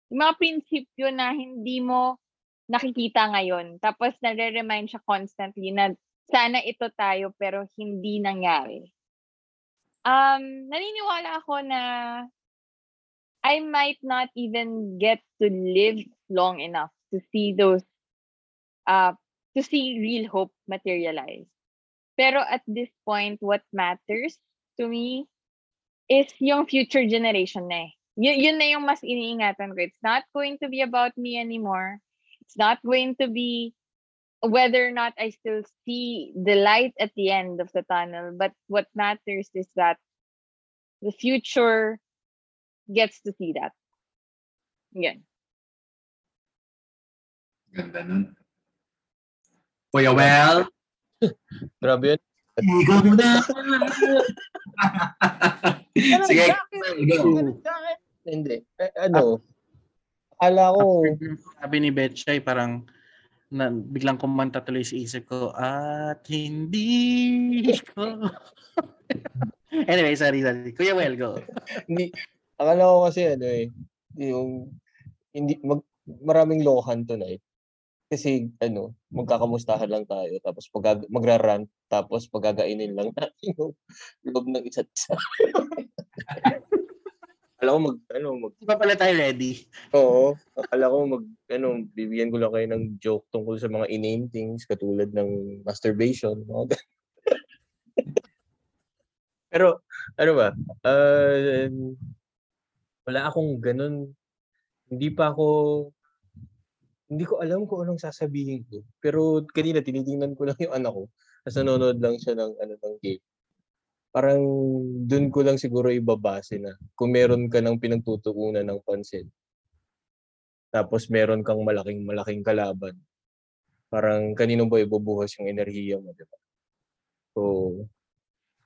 yung mga prinsipyo na hindi mo nakikita ngayon. Tapos nare-remind siya constantly na sana ito tayo pero hindi nangyari. Um, naniniwala ako na I might not even get to live long enough to see those, uh, to see real hope materialize. Pero at this point, what matters to me is yung future generation na eh. Y- yun na yung mas iniingatan ko. It's not going to be about me anymore. It's not going to be whether or not I still see the light at the end of the tunnel. But what matters is that the future gets to see that. Yan. Ganda nun. Kuya Well, Grabe yun. ikaw na. Sige, go. Hindi. Eh, ano, akala ko, Sabi ni Betchay, parang na, biglang kumanta tuloy sa isip ko, at hindi ko. anyway, sorry, sorry. Kuya Well, go. Akala ko kasi ano eh, yung, hindi, mag, maraming lohan tonight. Kasi ano, magkakamustahan lang tayo, tapos pag, magra-rant, tapos pagagainin lang natin yung loob ng isa't isa. Akala ko mag, ano, mag, Di pa pala tayo ready? Oo. Akala ko mag, ano, bibigyan ko lang kayo ng joke tungkol sa mga inane things katulad ng masturbation. Mga Pero, ano ba, uh, wala akong ganun, hindi pa ako, hindi ko alam kung anong sasabihin ko. Pero kanina, tinitingnan ko lang yung anak ko. Tapos nanonood lang siya ng, ano, ng game. Parang dun ko lang siguro ibabase na kung meron ka ng pinagtutuunan ng pansin tapos meron kang malaking malaking kalaban. Parang kanino ba ibubuhos yung enerhiya mo, di ba? So,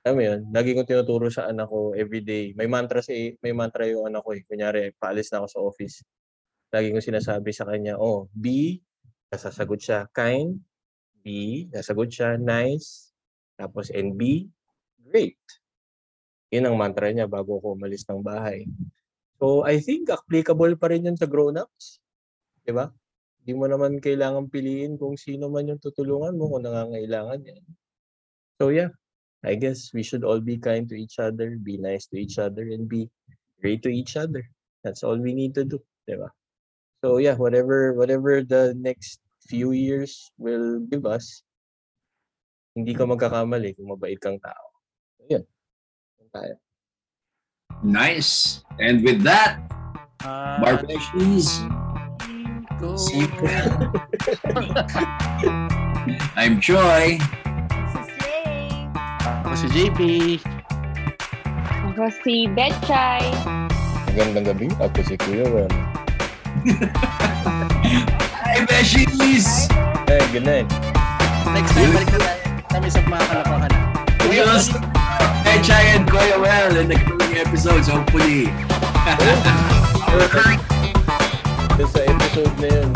alam mo yun, lagi kong tinuturo sa anak ko everyday. May mantra si may mantra yung anak ko eh. Kunyari, paalis na ako sa office. Lagi kong sinasabi sa kanya, oh, B, nasasagot siya, kind, B, nasagot siya, nice, tapos NB, great. Yun ang mantra niya bago ako umalis ng bahay. So, I think applicable pa rin yun sa grown-ups. Di ba? Hindi mo naman kailangan piliin kung sino man yung tutulungan mo kung nangangailangan yan. So, yeah. I guess we should all be kind to each other, be nice to each other, and be great to each other. That's all we need to do. Di ba? So, yeah, whatever, whatever the next few years will give us, hindi ka magkakamali kung mabait kang tao. So, yun. Yun tayo. Nice. And with that, Uh, Barbeshies, see you. I'm Joy. Ako si JP. Ako si Betchay. Magandang gabi. Ako si Kuya Well. Hi, Beshies! Hey, good night. Next time, balik na tayo. Kami sa mga. We will see Echay and Kuya Well in the coming episodes, hopefully. Doon sa episode na yun,